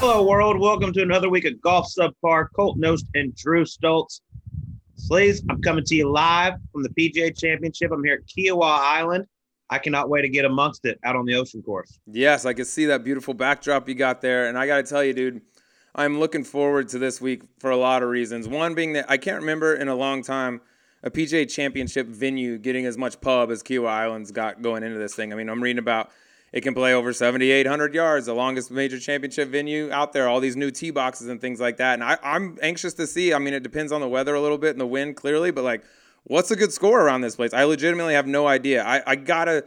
Hello, world. Welcome to another week of Golf Subpar. Colt Knost and Drew Stoltz. Slays, I'm coming to you live from the PGA Championship. I'm here at Kiawah Island. I cannot wait to get amongst it out on the ocean course. Yes, I can see that beautiful backdrop you got there. And I got to tell you, dude, I'm looking forward to this week for a lot of reasons. One being that I can't remember in a long time a PGA Championship venue getting as much pub as Kiawah Island's got going into this thing. I mean, I'm reading about it can play over 7,800 yards, the longest major championship venue out there, all these new tee boxes and things like that. And I, I'm anxious to see. I mean, it depends on the weather a little bit and the wind, clearly, but like, what's a good score around this place? I legitimately have no idea. I, I gotta.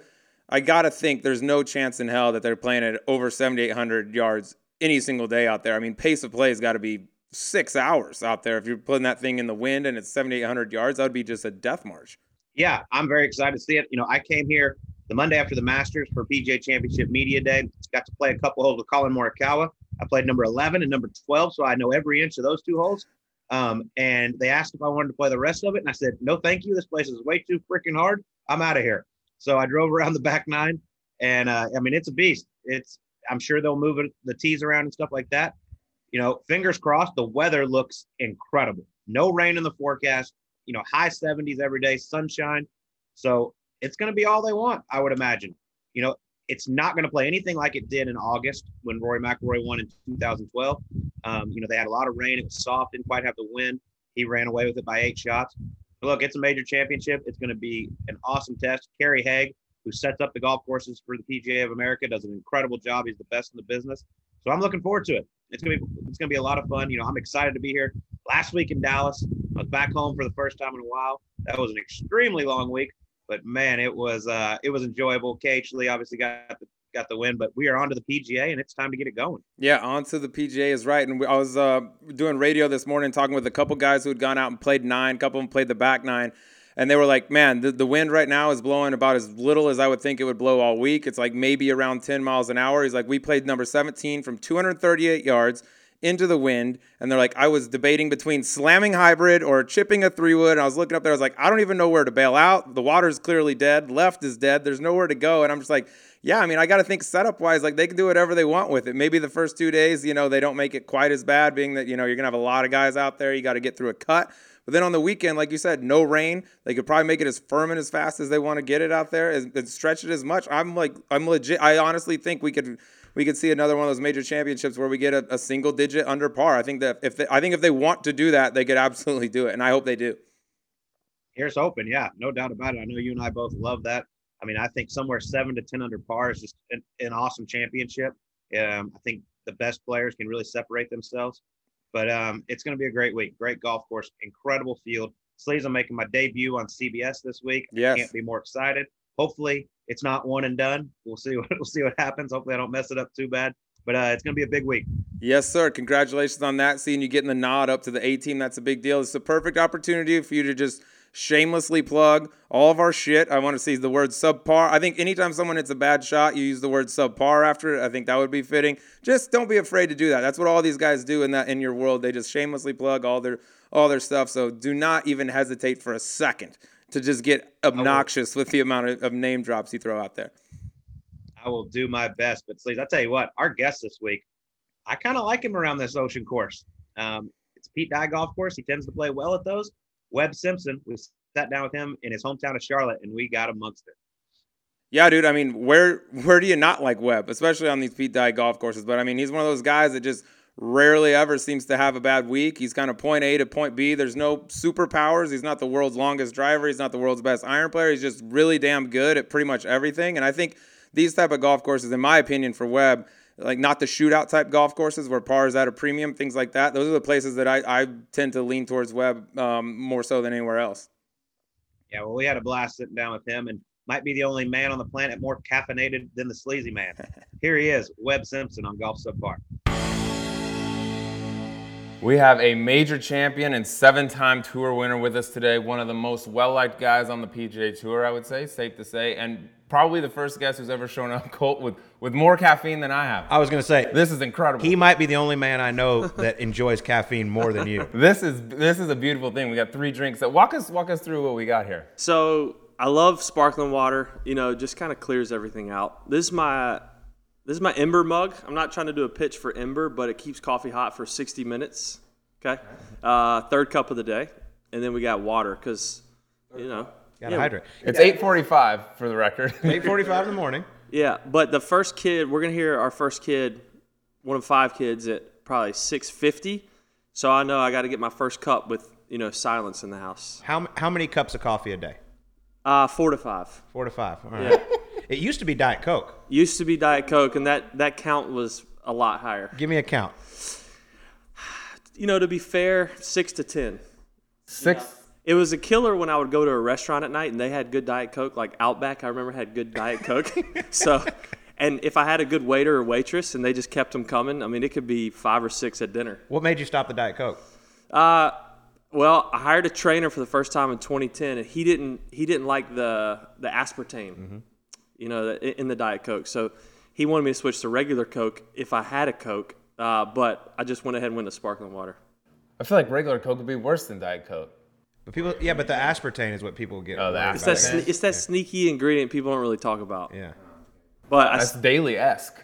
I gotta think there's no chance in hell that they're playing at over 7,800 yards any single day out there. I mean, pace of play has got to be six hours out there. If you're putting that thing in the wind and it's 7,800 yards, that would be just a death march. Yeah, I'm very excited to see it. You know, I came here the Monday after the Masters for PGA Championship Media Day. Got to play a couple holes with Collin Morikawa. I played number 11 and number 12, so I know every inch of those two holes. Um, and they asked if I wanted to play the rest of it, and I said, no, thank you. This place is way too freaking hard. I'm out of here. So I drove around the back nine, and uh, I mean, it's a beast. It's I'm sure they'll move it, the tees around and stuff like that. You know, fingers crossed. The weather looks incredible. No rain in the forecast. You know, high 70s every day, sunshine. So it's going to be all they want, I would imagine. You know, it's not going to play anything like it did in August when Rory McIlroy won in 2012. Um, you know, they had a lot of rain. It was soft, didn't quite have the wind. He ran away with it by eight shots. But look, it's a major championship. It's going to be an awesome test. Kerry Haigh, who sets up the golf courses for the PGA of America, does an incredible job. He's the best in the business. So I'm looking forward to it. It's gonna be it's gonna be a lot of fun. You know, I'm excited to be here. Last week in Dallas, I was back home for the first time in a while. That was an extremely long week but man, it was uh, it was enjoyable. KH Lee obviously got the, got the win, but we are on to the PGA, and it's time to get it going. Yeah, on to the PGA is right. And we, I was uh, doing radio this morning, talking with a couple guys who had gone out and played nine. A couple of them played the back nine. And they were like, man, the, the wind right now is blowing about as little as I would think it would blow all week. It's like maybe around 10 miles an hour. He's like, we played number 17 from 238 yards into the wind. And they're like, I was debating between slamming hybrid or chipping a three wood. And I was looking up there, I was like, I don't even know where to bail out. The water's clearly dead. Left is dead. There's nowhere to go. And I'm just like, yeah, I mean, I got to think setup wise, like they can do whatever they want with it. Maybe the first two days, you know, they don't make it quite as bad, being that, you know, you're going to have a lot of guys out there. You got to get through a cut. But then on the weekend, like you said, no rain. They could probably make it as firm and as fast as they want to get it out there and stretch it as much. I'm like, I'm legit. I honestly think we could we could see another one of those major championships where we get a, a single digit under par. I think that if they, I think if they want to do that, they could absolutely do it, and I hope they do. Here's hoping, yeah, no doubt about it. I know you and I both love that. I mean, I think somewhere seven to ten under par is just an, an awesome championship. Um, I think the best players can really separate themselves. But um, it's going to be a great week. Great golf course, incredible field. Sleeves, I'm making my debut on CBS this week. Yes. I can't be more excited. Hopefully, it's not one and done. We'll see what we'll see what happens. Hopefully, I don't mess it up too bad. But uh, it's going to be a big week. Yes, sir. Congratulations on that. Seeing you getting the nod up to the A team, that's a big deal. It's a perfect opportunity for you to just shamelessly plug all of our shit. I want to see the word subpar. I think anytime someone hits a bad shot, you use the word subpar after it. I think that would be fitting. Just don't be afraid to do that. That's what all these guys do in that in your world. They just shamelessly plug all their all their stuff. So do not even hesitate for a second to just get obnoxious with the amount of, of, name drops you throw out there. I will do my best, but please, I'll tell you what, our guest this week, I kind of like him around this ocean course. Um, it's Pete Dye Golf Course. He tends to play well at those. Webb Simpson, we sat down with him in his hometown of Charlotte, and we got amongst it. Yeah, dude. I mean, where where do you not like Webb, especially on these Pete Dye golf courses? But I mean, he's one of those guys that just rarely ever seems to have a bad week. He's kind of point A to point B. There's no superpowers. He's not the world's longest driver. He's not the world's best iron player. He's just really damn good at pretty much everything. And I think these type of golf courses, in my opinion, for Webb, like not the shootout type golf courses where par is at a premium, things like that. Those are the places that I, I tend to lean towards Webb um, more so than anywhere else. Yeah, well, we had a blast sitting down with him, and might be the only man on the planet more caffeinated than the sleazy man. Here he is, Webb Simpson on Golf Subpar. We have a major champion and seven time tour winner with us today. One of the most well liked guys on the PGA Tour, I would say, safe to say. And probably the first guest who's ever shown up, Colt, with, with more caffeine than I have. I was going to say, this is incredible. He might be the only man I know that enjoys caffeine more than you. this is this is a beautiful thing. We got three drinks. Walk us walk us through what we got here. So I love sparkling water. You know, just kind of clears everything out. This is my This is my Ember mug. I'm not trying to do a pitch for Ember, but it keeps coffee hot for 60 minutes. Okay. Uh, third cup of the day. And then we got water because, you know. Gotta yeah, hydrate. It's 8:45 for the record. 8:45 in the morning. Yeah, but the first kid, we're gonna hear our first kid, one of five kids at probably 6:50. So I know I got to get my first cup with you know silence in the house. How how many cups of coffee a day? Uh, four to five. Four to five. All right. It used to be Diet Coke. Used to be Diet Coke, and that that count was a lot higher. Give me a count. You know, to be fair, six to ten. Six. It was a killer when I would go to a restaurant at night and they had good Diet Coke, like Outback. I remember had good Diet Coke. so, and if I had a good waiter or waitress and they just kept them coming, I mean, it could be five or six at dinner. What made you stop the Diet Coke? Uh, well, I hired a trainer for the first time in 2010, and he didn't he didn't like the the aspartame, you know, in the Diet Coke. So he wanted me to switch to regular Coke if I had a Coke. Uh, but I just went ahead and went to sparkling water. I feel like regular Coke would be worse than Diet Coke. But people, yeah, but the aspartame is what people get. Oh, the worried It's that sne- it's that sneaky ingredient people don't really talk about. Yeah. But I, That's Daly esque.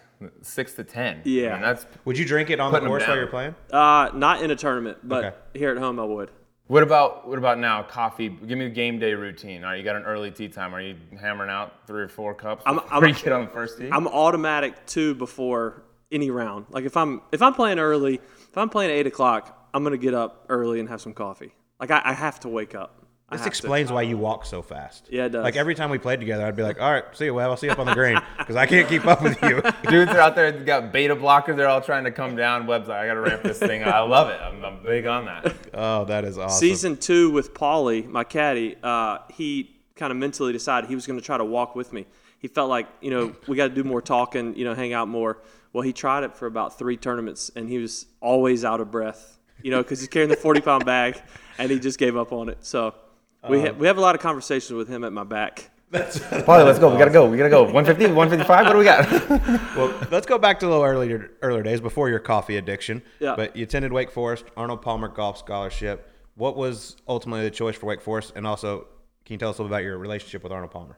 Six to ten. Yeah. I mean, that's. Would you drink it on the Putting 'em course while down. you're playing? uh, not in a tournament, but Okay. here at home I would. What about what about now? Coffee. Give me a game day routine. All right, you got an early tee time. Are you hammering out three or four cups I'm- before I'm- you get on the first tee? I'm automatic two before any round. Like if I'm if I'm playing early, if I'm playing at eight o'clock, I'm gonna get up early and have some coffee. Like I, I have to wake up. I This have to. explains why you walk so fast. Yeah, it does. Like every time we played together, I'd be like, "All right, see you, Webb. I'll see you up on the green because I can't keep up with you." Dudes are out there that got beta blockers. They're all trying to come down. Webb's like, I got to ramp this thing. up. I love it. I'm, I'm big on that. oh, that is awesome. Season two with Paulie, my caddy, uh, he kind of mentally decided he was going to try to walk with me. He felt like, you know, we got to do more talking, you know, hang out more. Well, he tried it for about three tournaments, and he was always out of breath, you know, because he's carrying the 40 pound bag, and he just gave up on it. So we, ha- um, we have a lot of conversations with him at my back. Paulie, let's go. We gotta go. We gotta go. 150, 155. What do we got? Well, let's go back to a little earlier earlier days before your coffee addiction. Yeah. But you attended Wake Forest, Arnold Palmer Golf Scholarship. What was ultimately the choice for Wake Forest? And also, can you tell us a little about your relationship with Arnold Palmer?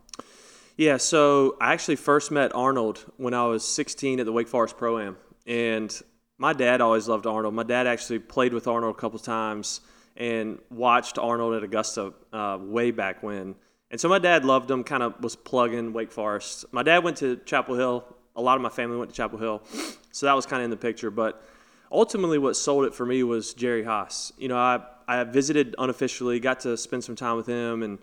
Yeah, so I actually first met Arnold when I was 16 at the Wake Forest Pro Am, and my dad always loved Arnold. My dad actually played with Arnold a couple times and watched Arnold at Augusta uh, way back when. And so my dad loved him, kind of was plugging Wake Forest. My dad went to Chapel Hill. A lot of my family went to Chapel Hill, so that was kind of in the picture. But ultimately, what sold it for me was Jerry Haas. You know, I I visited unofficially, got to spend some time with him, and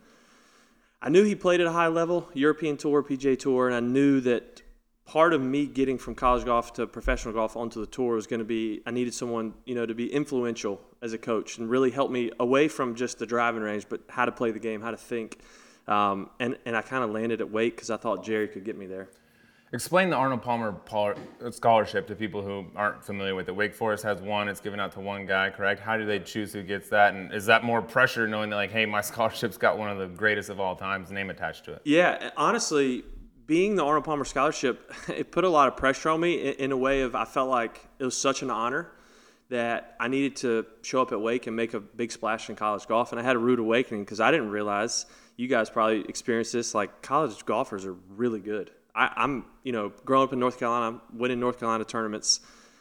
I knew he played at a high level, European Tour, PGA Tour, and I knew that part of me getting from college golf to professional golf onto the tour was going to be I needed someone, you know, to be influential as a coach and really help me away from just the driving range, but how to play the game, how to think. Um, and, and I kind of landed at Wake because I thought Jerry could get me there. Explain the Arnold Palmer scholarship to people who aren't familiar with it. Wake Forest has one; it's given out to one guy, correct? How do they choose who gets that? And is that more pressure knowing that, like, hey, my scholarship's got one of the greatest of all time's name attached to it? Yeah, honestly, being the Arnold Palmer Scholarship, it put a lot of pressure on me in, a way of I felt like it was such an honor that I needed to show up at Wake and make a big splash in college golf. And I had a rude awakening because I didn't realize you guys probably experienced this. Like college golfers are really good. I, I'm, you know, growing up in North Carolina, winning North Carolina tournaments,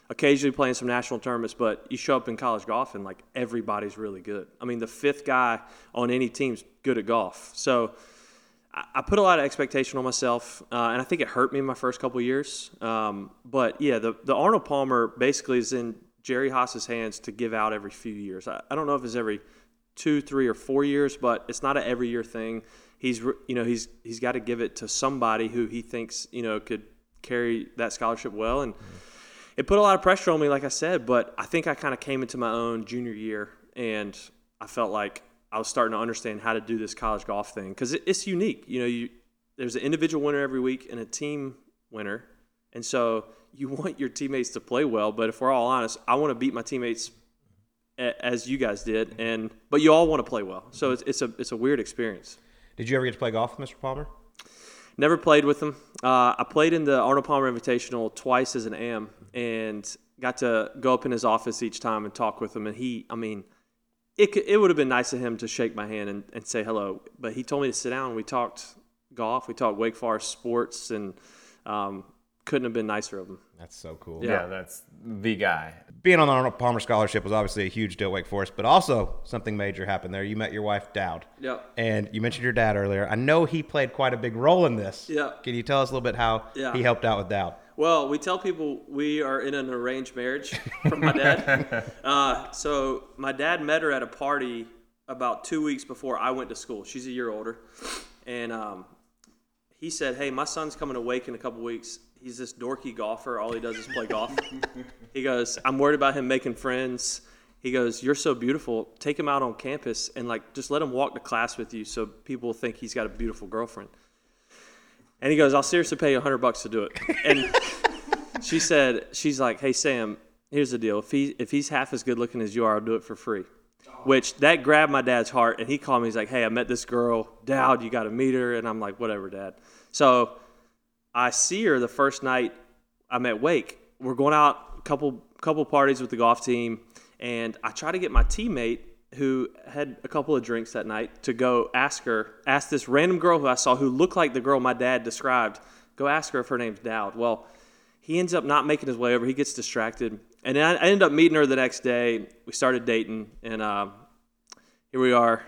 occasionally playing some national tournaments, but you show up in college golf and like everybody's really good. I mean, the fifth guy on any team's good at golf. So I- put a lot of expectation on myself, uh, and I think it hurt me in my first couple years. Um, but yeah, the, the Arnold Palmer basically is in Jerry Haas's hands to give out every few years. I, I don't know if it's every two, three, or four years, but it's not an every year thing. He's you know he's he's got to give it to somebody who he thinks you know could carry that scholarship well, and it put a lot of pressure on me, like I said. But I think I kind of came into my own junior year, and I felt like I was starting to understand how to do this college golf thing because it, it's unique. You know, you there's an individual winner every week and a team winner, and so you want your teammates to play well. But if we're all honest, I want to beat my teammates a- as you guys did, and but you all want to play well. So it's, it's a it's a weird experience. Did you ever get to play golf with Mr. Palmer? Never played with him. Uh, I played in the Arnold Palmer Invitational twice as an AM, and got to go up in his office each time and talk with him. And he, I mean, it it would have been nice of him to shake my hand and, and say hello, but he told me to sit down. We talked golf, we talked Wake Forest sports, and um, couldn't have been nicer of him. That's so cool. Yeah. Yeah, that's the guy. Being on the Arnold Palmer Scholarship was obviously a huge deal at Wake Forest, but also something major happened there. You met your wife, Dowd. Yep. And you mentioned your dad earlier. I know he played quite a big role in this. Yeah. Can you tell us a little bit how Yeah. he helped out with Dowd? Well, we tell people we are in an arranged marriage from my dad. uh, so my dad met her at a party about two weeks before I went to school. She's a year older, and um, he said, "Hey, my son's coming to Wake in a couple weeks. He's this dorky golfer. All he does is play golf." he goes, "I'm worried about him making friends." He goes, "You're so beautiful. Take him out on campus and like just let him walk to class with you, so people think he's got a beautiful girlfriend." And he goes, "I'll seriously pay you a hundred bucks to do it." And she said, "She's like, hey Sam, here's the deal. If he if he's half as good looking as you are, I'll do it for free." Which that grabbed my dad's heart, and he called me. He's like, "Hey, I met this girl, Dowd. You got to meet her." And I'm like, "Whatever, Dad." So I see her the first night I'm at Wake. We're going out a couple couple parties with the golf team, and I try to get my teammate who had a couple of drinks that night to go ask her, ask this random girl who I saw who looked like the girl my dad described. Go ask her if her name's Dowd. Well, he ends up not making his way over. He gets distracted, and I I ended up meeting her the next day. We started dating, and um, here we are.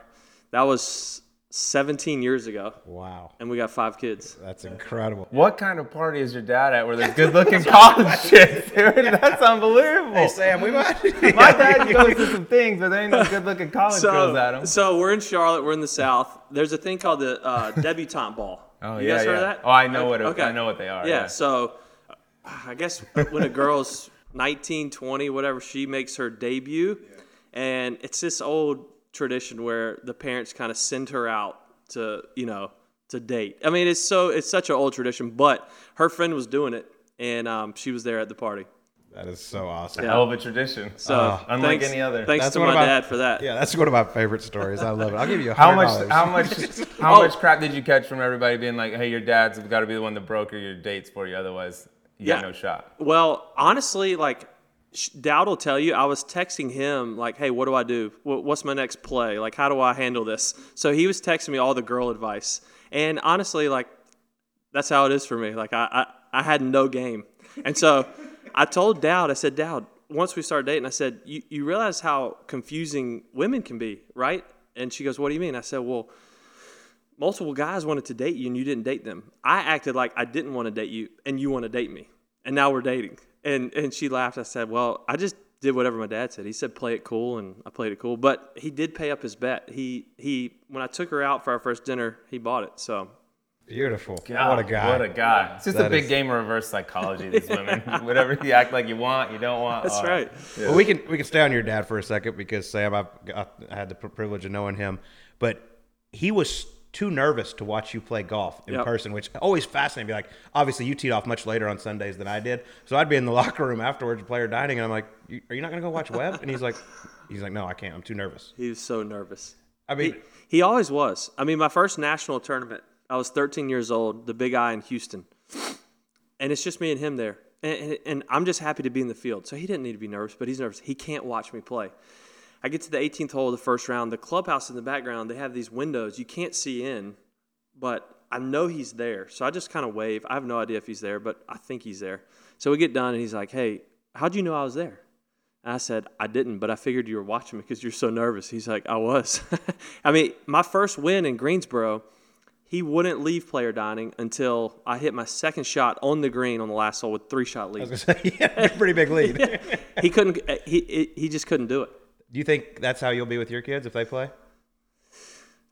That was 17 years ago, Wow. and we got five kids. That's incredible. What kind of party is your dad at where there's good looking college chicks, dude? That's unbelievable. Hey, Sam, we might. My dad goes to some things, but there ain't no good looking college girls at So, him. so we're in Charlotte. We're in the South. There's a thing called the uh, debutante ball. Oh, you yeah, guys heard yeah. of that? Oh, I know what it- I know what they are, Yeah. yeah. So uh, I guess when a girl's 19, 20, whatever, she makes her debut, and it's this old tradition where the parents kind of send her out to you know to date. I mean, it's so it's such an old tradition, but her friend was doing it, and um, she was there at the party. That is so awesome. Yeah. Hell of a tradition. So unlike thanks- any other. Thanks That's to one my of my- dad for that. Yeah, that's one of my favorite stories. I love it. I'll give you a How much? How much? How Oh. much crap did you catch from everybody being like, "Hey, your dad's got to be the one to broker your dates for you, otherwise you got no shot." Well, honestly, like sh- Dowd will tell you, I was texting him like, "Hey, what do I do? What's my next play? Like, how do I handle this?" So he was texting me all the girl advice, and honestly, like that's how it is for me. Like I, I, I had no game, and so I told Dowd, I said, Dowd, once we started dating, I said, you, you realize how confusing women can be, right? And she goes, What do you mean? I said, Well, multiple guys wanted to date you and you didn't date them. I acted like I didn't want to date you and you want to date me. And now we're dating. And and she laughed. I said, "Well, I just did whatever my dad said. He said play it cool and I played it cool. But he did pay up his bet. He he when I took her out for our first dinner, he bought it. So Beautiful. what a guy. What a guy. It's just That a big is- game of reverse psychology. These women, whatever you act like you want, you don't want. that's Oh, right. Well, we can we can stay on your dad for a second because Sam, I've got, I had the privilege of knowing him, but he was too nervous to watch you play golf in Yep. person, which always fascinated me. Like, obviously, you teed off much later on Sundays than I did, so I'd be in the locker room afterwards, player dining, and I'm like, "Are you not going to go watch Webb?" And he's like, "He's like, no, I can't. I'm too nervous." He was so nervous. I mean, He always was. I mean, my first national tournament, I was 13 years old, the Big I in Houston, and it's just me and him there. And, and, and I'm just happy to be in the field. So he didn't need to be nervous, but he's nervous. He can't watch me play. I get to the 18th hole of the first round. The clubhouse in the background, they have these windows you can't see in, but I know he's there. So I just kind of wave. I have no idea if he's there, but I think he's there. So we get done, and he's like, "Hey, how'd you know I was there?" And I said, I didn't, but I figured you were watching me because you're so nervous. He's like, I was. I mean, my first win in Greensboro, he wouldn't leave player dining until I hit my second shot on the green on the last hole with three shot I lead. was going to say, a pretty big lead. he couldn't, eh, he, he just couldn't do it. Do you think that's how you'll be with your kids if they play?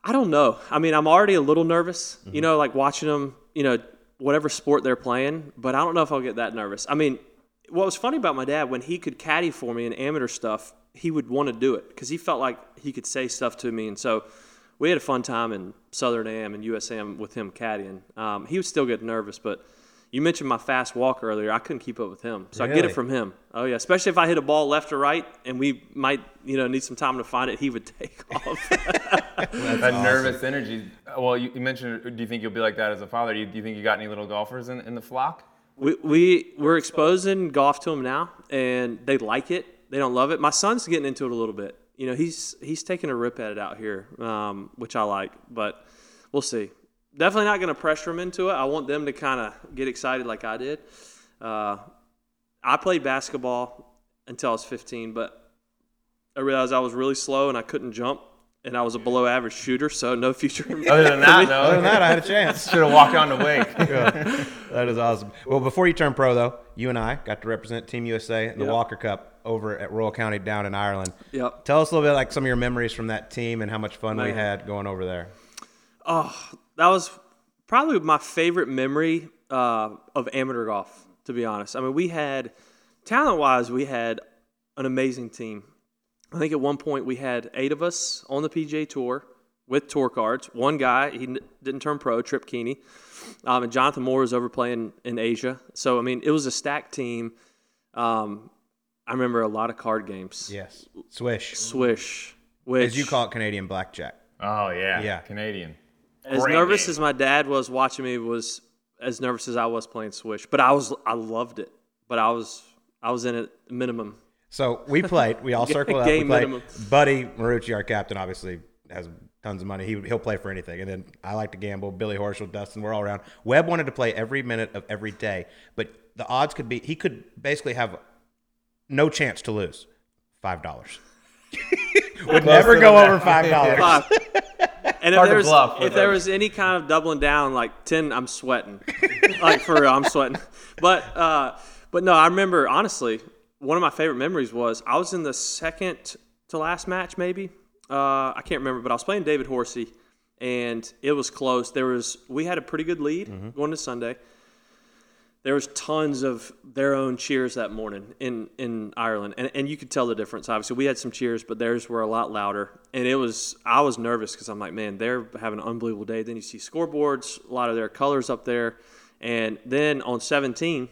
I don't know. I mean, I'm already a little nervous, you know, like watching them, you know, whatever sport they're playing, but I don't know if I'll get that nervous. I mean, what was funny about my dad, when he could caddy for me in amateur stuff, he would want to do it because he felt like he could say stuff to me. And so we had a fun time in Southern AM and USAM with him caddying. Um, he would still get nervous, but you mentioned my fast walk earlier. I couldn't keep up with him. So I get it from him. Oh, yeah. Especially if I hit a ball left or right and we might, you know, need some time to find it, he would take off. that nervous energy. Well, you, you mentioned. Do you think you'll be like that as a father? Do you, do you think you got any little golfers in, in the flock? We, we we're exposing golf to them now, and they like it. They don't love it. My son's getting into it a little bit. You know, he's he's taking a rip at it out here, um, which I like. But we'll see. Definitely not going to pressure them into it. I want them to kind of get excited like I did. Uh, I played basketball until I was 15, but I realized I was really slow and I couldn't jump, and I was a below average shooter, so no future. Other than that, no. Other than that, I had a chance. should have walked on the Wake. Yeah. That is awesome. Well, before you turn pro, though, you and I got to represent Team USA in the Yep. Walker Cup over at Royal County Down in Ireland. Yep. Tell us a little bit like some of your memories from that team and how much fun we had going over there. Oh, that was probably my favorite memory uh, of amateur golf, to be honest. I mean, we had, talent wise, we had an amazing team. I think at one point we had eight of us on the PGA Tour with tour cards. One guy, he n- didn't turn pro, Trip Kuehne. Um, and Jonathan Moore was over playing in Asia. So, I mean, it was a stacked team. Um, I remember a lot of card games. Yes. Swish. Swish, which As you call it, Canadian blackjack. Oh yeah, Yeah. Canadian. As Great nervous game. as my dad was watching me was as nervous as I was playing Swish. But I was I loved it. But I was I was in it minimum. So we played. We all circled up. We Game played. minimum. Buddy Marucci, our captain, obviously has tons of money. He, he'll play for anything. And then I like to gamble. Billy Horschel, Dustin, we're all around. Webb wanted to play every minute of every day, but the odds could be he could basically have no chance to lose. Five dollars. Would never go over five dollars. And if there was bluff if there was any kind of doubling down, like ten, I'm sweating. like for real, I'm sweating. But uh, but no, I remember honestly, one of my favorite memories was I was in the second to last match, maybe. Uh, I can't remember, but I was playing David Horsey, and it was close. There was we had a pretty good lead Mm-hmm. going to Sunday. There was tons of their own cheers that morning in, in Ireland, and, and you could tell the difference. Obviously, we had some cheers, but theirs were a lot louder, and it was I was nervous because I'm like, man, they're having an unbelievable day. Then you see scoreboards, a lot of their colors up there, and then on 17,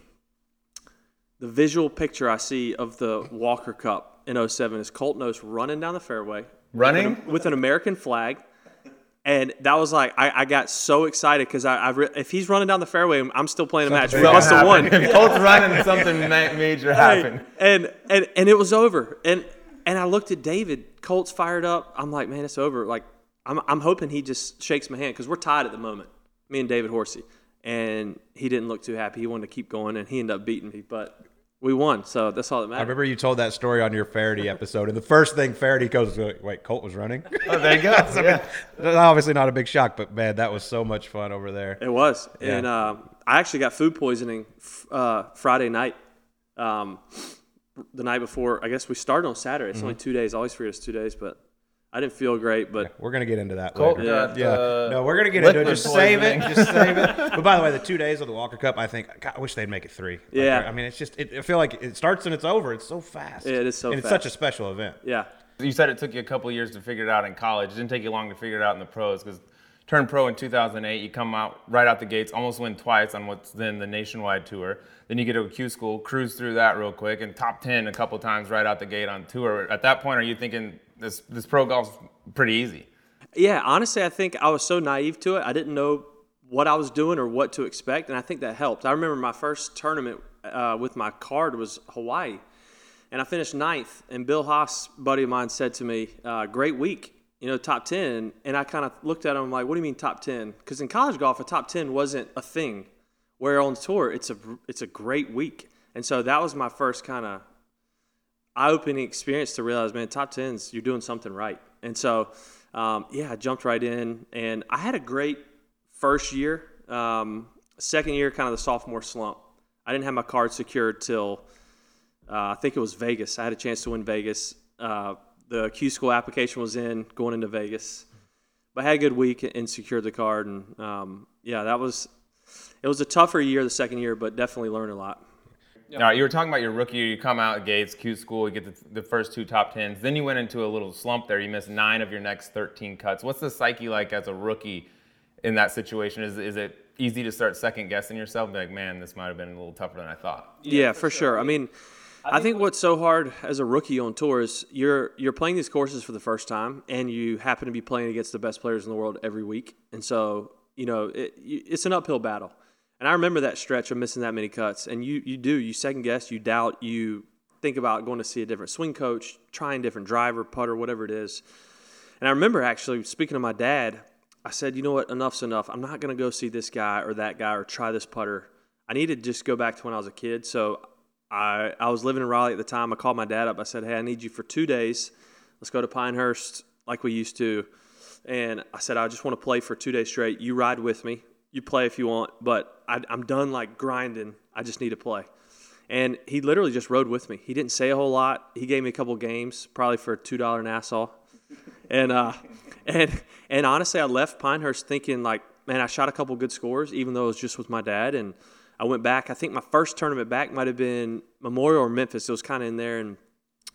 the visual picture I see of the Walker Cup in 07 is Colt Knost running down the fairway, Running? with an American flag. And that was like I, I got so excited because I, I re- if he's running down the fairway, I'm still playing a match. We must have won. Colt's running, something major happened. And and and it was over. And and I looked at David. Colt's fired up. I'm like, man, it's over. Like I'm I'm hoping he just shakes my hand because we're tied at the moment. Me and David Horsey. And he didn't look too happy. He wanted to keep going, and he ended up beating me. But we won, so that's all that matters. I remember you told that story on your Feherty episode, and the first thing Feherty goes, "Wait, Colt was running." Oh, there you go. yeah. Obviously not a big shock, but man, that was so much fun over there. It was, Yeah. and uh, I actually got food poisoning uh, Friday night. Um, the night before, I guess we started on Saturday. It's Mm-hmm. only two days. I always forget it's two days, but I didn't feel great. But We're gonna get into that Colt later. got, Yeah, uh, no, we're gonna get into it. Just save it. Just save it. But by the way, the two days of the Walker Cup, I think, God, I wish they'd make it three. Like, Yeah. I mean, it's just, it, I feel like it starts and it's over. It's so fast. Yeah, it is so And it's such a special event. yeah, You said it took you a couple years to figure it out in college. It didn't take you long to figure it out in the pros because turned pro in 2008. You come out right out the gates, almost win twice on what's then the nationwide tour. Then you get to a Q school, cruise through that real quick, and top 10 a couple times right out the gate on tour. At that point, are you thinking this this pro golf's pretty easy? yeah. Honestly, I think I was so naive to it. I didn't know what I was doing or what to expect, and I think that helped. I remember my first tournament uh, with my card was Hawaii, and I finished ninth. And Bill Haas, buddy of mine, said to me, uh, "Great week." You know, top 10. And I kind of looked at him like, what do you mean top 10? Because in college golf, a top 10 wasn't a thing. Where on tour, it's a it's a great week, and so that was my first kind of eye-opening experience to realize, man, top tens, you're doing something right. And so, um, yeah, I jumped right in, and I had a great first year. Um, second year, kind of the sophomore slump. I didn't have my card secured till uh, I think it was Vegas. I had a chance to win Vegas. Uh, the Q school application was in going into Vegas, but I had a good week and secured the card. And um, yeah, that was it was a tougher year the second year, but definitely learned a lot. All right, you were talking about your rookie year. You come out Gates, Q school, you get the, the first two top tens. Then you went into a little slump there. You missed nine of your next 13 cuts. What's the psyche like as a rookie in that situation? Is, is it easy to start second guessing yourself? Be like, man, this might have been a little tougher than I thought. Yeah, for sure. I mean, I think what's so hard as a rookie on tour is you're you're playing these courses for the first time, and you happen to be playing against the best players in the world every week, and so you know it, it's an uphill battle. And I remember that stretch of missing that many cuts, and you you do you second guess, you doubt, you think about going to see a different swing coach, trying different driver, putter, whatever it is. And I remember actually speaking to my dad, I said, you know what, enough's enough. I'm not going to go see this guy or that guy or try this putter. I need to just go back to when I was a kid. So I I was living in Raleigh at the time. I called my dad up. I said, "Hey, I need you for two days. Let's go to Pinehurst like we used to." And I said, "I just want to play for two days straight. You ride with me. You play if you want, but I, I'm done like grinding. I just need to play." And he literally just rode with me. He didn't say a whole lot. He gave me a couple games, probably for a two dollar Nassau. And uh, and and honestly, I left Pinehurst thinking like, man, I shot a couple good scores, even though it was just with my dad. And I went back. I think my first tournament back might have been Memorial or Memphis. It was kind of in there and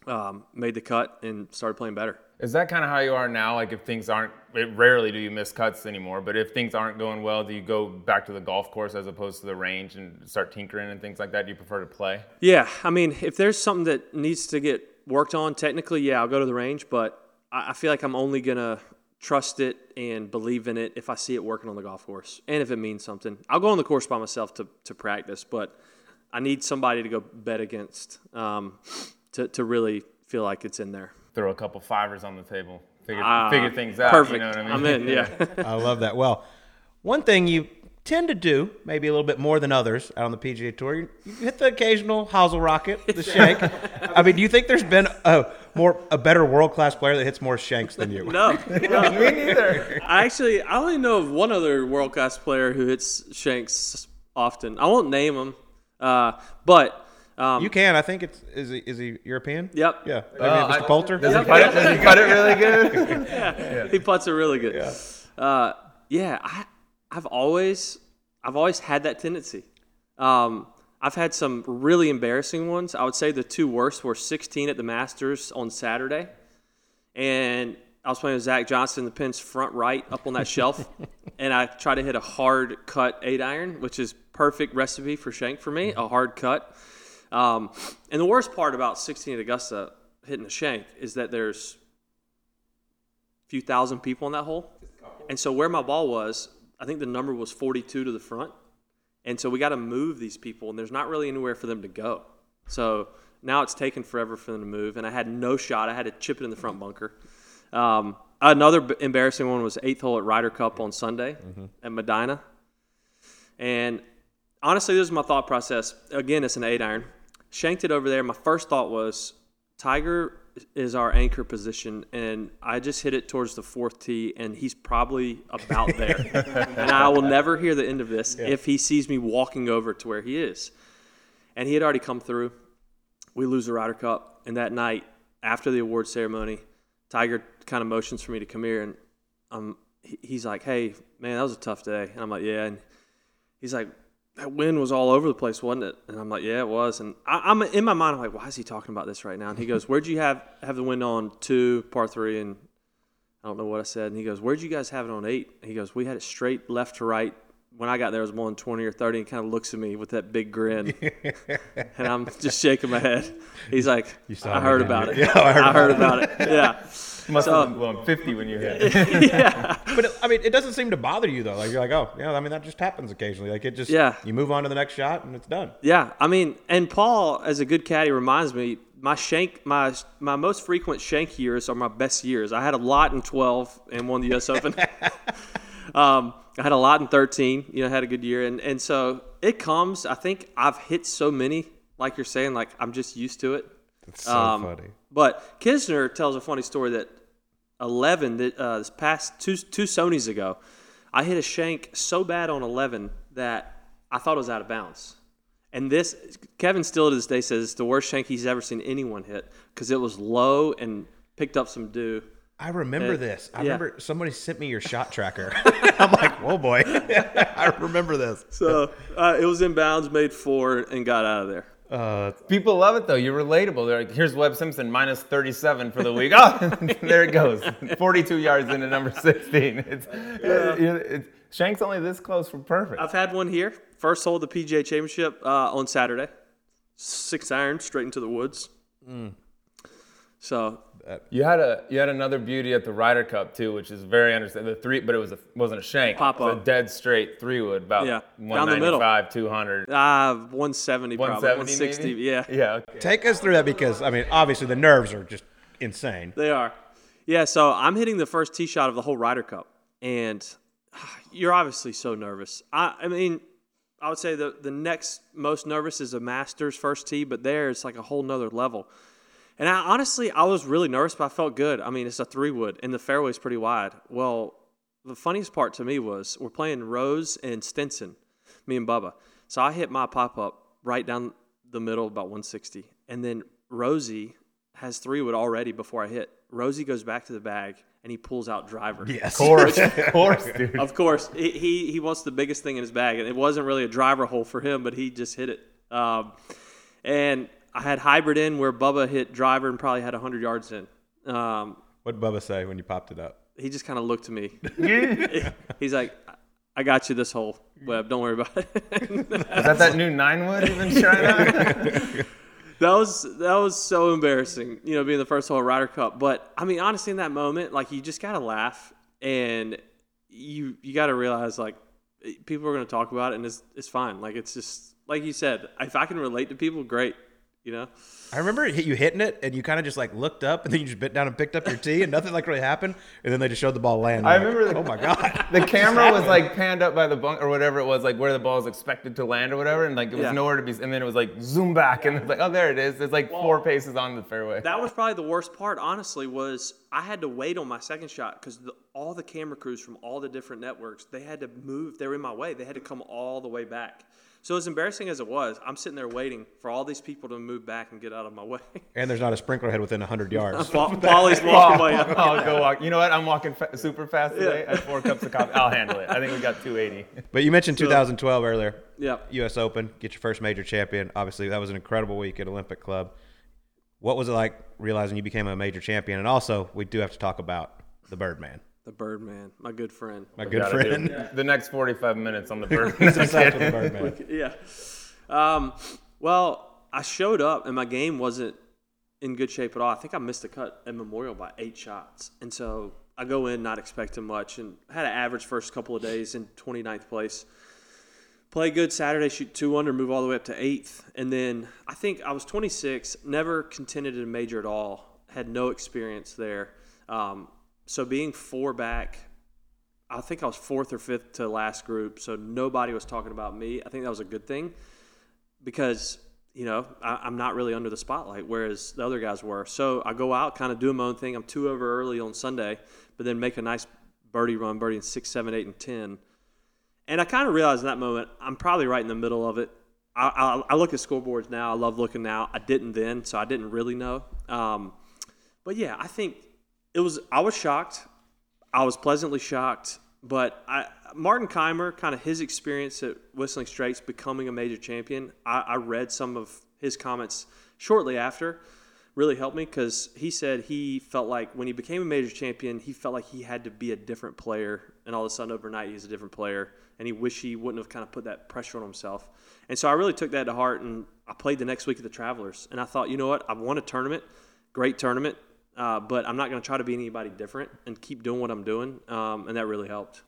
um, made the cut and started playing better. Is that kind of how you are now? Like if things aren't, it, rarely do you miss cuts anymore. But if things aren't going well, do you go back to the golf course as opposed to the range and start tinkering and things like that? Do you prefer to play? Yeah, I mean, if there's something that needs to get worked on, technically, yeah, I'll go to the range. But I, feel like I'm only gonna trust it and believe in it if I see it working on the golf course and if it means something. I'll go on the course by myself to to practice, but I need somebody to go bet against um, to to really feel like it's in there. Throw a couple fivers on the table, figure, Ah, figure things out. Perfect. You know what I mean? I'm in. Yeah. I love that. Well, one thing you tend to do, maybe a little bit more than others out on the PGA Tour, you, you hit the occasional hosel rocket, the shank. I mean, do you think there's been a more a better world class player that hits more shanks than you? no, no. Me neither. I actually I only know of one other world class player who hits shanks often. I won't name him, uh, but um, You can. I think it's is he is he European? Yep. Yeah. Maybe Oh, Mr. I- Poulter. Does he cut it? Does he cut it really good? Yeah. he puts it really good. Yeah. Uh, yeah, I, I've always, I've always had that tendency. Um, I've had some really embarrassing ones. I would say the two worst were 16 at the Masters on Saturday, and I was playing with Zach Johnson, the pin's front right up on that shelf, and I tried to hit a hard cut eight iron, which is perfect recipe for shank for me, a hard cut. Um, and the worst part about 16 at Augusta hitting a shank is that there's a few thousand people in that hole. And so where my ball was, I think the number was 42 to the front. And so we got to move these people, and there's not really anywhere for them to go. So now it's taken forever for them to move, and I had no shot. I had to chip it in the front bunker. Um, another b- embarrassing one was eighth hole at Ryder Cup on Sunday at Medinah. And honestly, this is my thought process. Again, it's an eight iron. Shanked it over there. My first thought was Tiger is our anchor position, and I just hit it towards the fourth tee, and he's probably about there. and I will never hear the end of this if he sees me walking over to where he is. And he had already come through. We lose the Ryder Cup, and that night after the award ceremony, Tiger kind of motions for me to come here, and um, he- he's like, "Hey, man, that was a tough day," and I'm like, "Yeah," and he's like, that wind was all over the place, wasn't it? And I'm like, yeah, it was. And I, I'm in my mind, I'm like, why is he talking about this right now? And he goes, where'd you have have the wind on two, par three, and I don't know what I said. And he goes, where'd you guys have it on eight? And he goes, we had it straight left to right. When I got there, it was more than 20 or 30, and kind of looks at me with that big grin. and I'm just shaking my head. He's like, I heard about it. Yeah, I heard about it. Yeah. Must So- have been blowing 50 when you hit. it. yeah. But it, I mean, it doesn't seem to bother you though. Like you're like, oh, yeah. I mean, that just happens occasionally. Like it just, Yeah. You move on to the next shot and it's done. Yeah, I mean, and Paul, as a good caddy, reminds me my shank, my my most frequent shank years are my best years. I had a lot in twelve and won the U.S. Open. um, I had a lot in thirteen. You know, had a good year, and and so it comes. I think I've hit so many, like you're saying, like I'm just used to it. It's so Um, funny. But Kisner tells a funny story that 11, that, uh, this past two, two Sonys ago, I hit a shank so bad on 11 that I thought it was out of bounds. And this, Kevin still to this day says it's the worst shank he's ever seen anyone hit because it was low and picked up some dew. I remember Uh, this. I yeah. remember somebody sent me your shot tracker. I'm like, whoa, boy. I remember this. So uh, it was in bounds, made four, and got out of there. Uh, People love it though. You're relatable. They're like, here's Webb Simpson minus 37 for the week. Oh, there it goes. 42 yards into number 16. It's, it's, Shank's only this close for perfect. I've had one here. First hole of the PGA Championship uh, on Saturday. Six iron straight into the woods. So You had a you had another beauty at the Ryder Cup too, which is very understandable. The three, but it was a wasn't a shank. Pop It was up. a dead straight three wood, about Yeah, down the middle. 195, 200. Uh, 170 probably. 160. maybe? Yeah, Yeah. Okay. take us through that because, I mean, obviously the nerves are just insane. they are. Yeah, so I'm hitting the first tee shot of the whole Ryder Cup, and you're obviously so nervous. I, I mean, I would say the the next most nervous is a Masters first tee, but there it's like a whole nother level. And I honestly, I was really nervous, but I felt good. I mean, it's a three wood, and the fairway's pretty wide. Well, the funniest part to me was we're playing Rose and Stenson, me and Bubba. So I hit my pop up right down the middle, about 160, and then Rosie has three wood already before I hit. Rosie goes back to the bag and he pulls out driver. Yes. Of course, of course, dude. Of course, he, he he wants the biggest thing in his bag, and it wasn't really a driver hole for him, but he just hit it. Um, and I had hybrid in where Bubba hit driver and probably had 100 yards in. Um, What did Bubba say when you popped it up? he just kind of looked to me. He's like, "I got you this hole, Webb. Don't worry about it." Is that that new nine wood you've been trying out? that was that was so embarrassing, you know, being the first hole of Ryder Cup. But I mean, honestly, in that moment, like you just gotta laugh, and you you gotta realize like people are gonna talk about it, and it's it's fine. Like it's just like you said, if I can relate to people, great, you know. I remember hit- you hitting it, and you kind of just like looked up, and then you just bent down and picked up your tee, and nothing like really happened, and then they just showed the ball land. I Like, remember the- oh my god. The camera was like panned up by the bunk or whatever it was, like where the ball is expected to land or whatever, and like it was Yeah. nowhere to be. And then it was like zoom back, and it's like, oh, there it is. It's like four paces on the fairway. That was probably the worst part, honestly, was I had to wait on my second shot because all the camera crews from all the different networks, they had to move. They were in my way. They had to come all the way back. So as embarrassing as it was, I'm sitting there waiting for all these people to move back and get out of my way. And there's not a sprinkler head within 100 yards. Pa- Paulie's walking away. I'll go walk. You know what? I'm walking fa- super fast today. I had four cups of coffee. I'll handle it. I think we got 280. But you mentioned 2012 earlier. Yeah. U.S. Open, get your first major champion. Obviously, that was an incredible week at Olympic Club. What was it like realizing you became a major champion? And also, we do have to talk about the Birdman, The Birdman, my good friend. my good Got it, dude. friend. The next 45 minutes on the bird. He's obsessed with the Birdman. yeah. Um, well, I showed up and my game wasn't in good shape at all. I think I missed the cut at Memorial by eight shots. And so I go in not expecting much and had an average first couple of days in 29th place. Play good Saturday, shoot two under, move all the way up to eighth. And then I think I was 26, never contended in a major at all, had no experience there. Um, so being four back, I think I was fourth or fifth to last group, so nobody was talking about me. I think that was a good thing because you know I, I'm not really under the spotlight, whereas the other guys were. So I go out, kind of doing my own thing. I'm two over early on Sunday, but then make a nice birdie run, birdie in six, seven, eight, and ten. And I kind of realized in that moment I'm probably right in the middle of it. I, I, I look at scoreboards now. I love looking now. I didn't then, so I didn't really know. Um, but yeah, I think it was. I was shocked. I was pleasantly shocked. But I, Martin Kaymer, kind of his experience at Whistling Straits becoming a major champion, I, I read some of his comments shortly after. Really helped me because he said he felt like when he became a major champion, he felt like he had to be a different player, and all of a sudden overnight he's a different player, and he wished he wouldn't have kind of put that pressure on himself. And so I really took that to heart, and I played the next week at the Travelers, and I thought, you know what, I've won a tournament, great tournament, uh, but I'm not going to try to be anybody different and keep doing what I'm doing, um, and that really helped.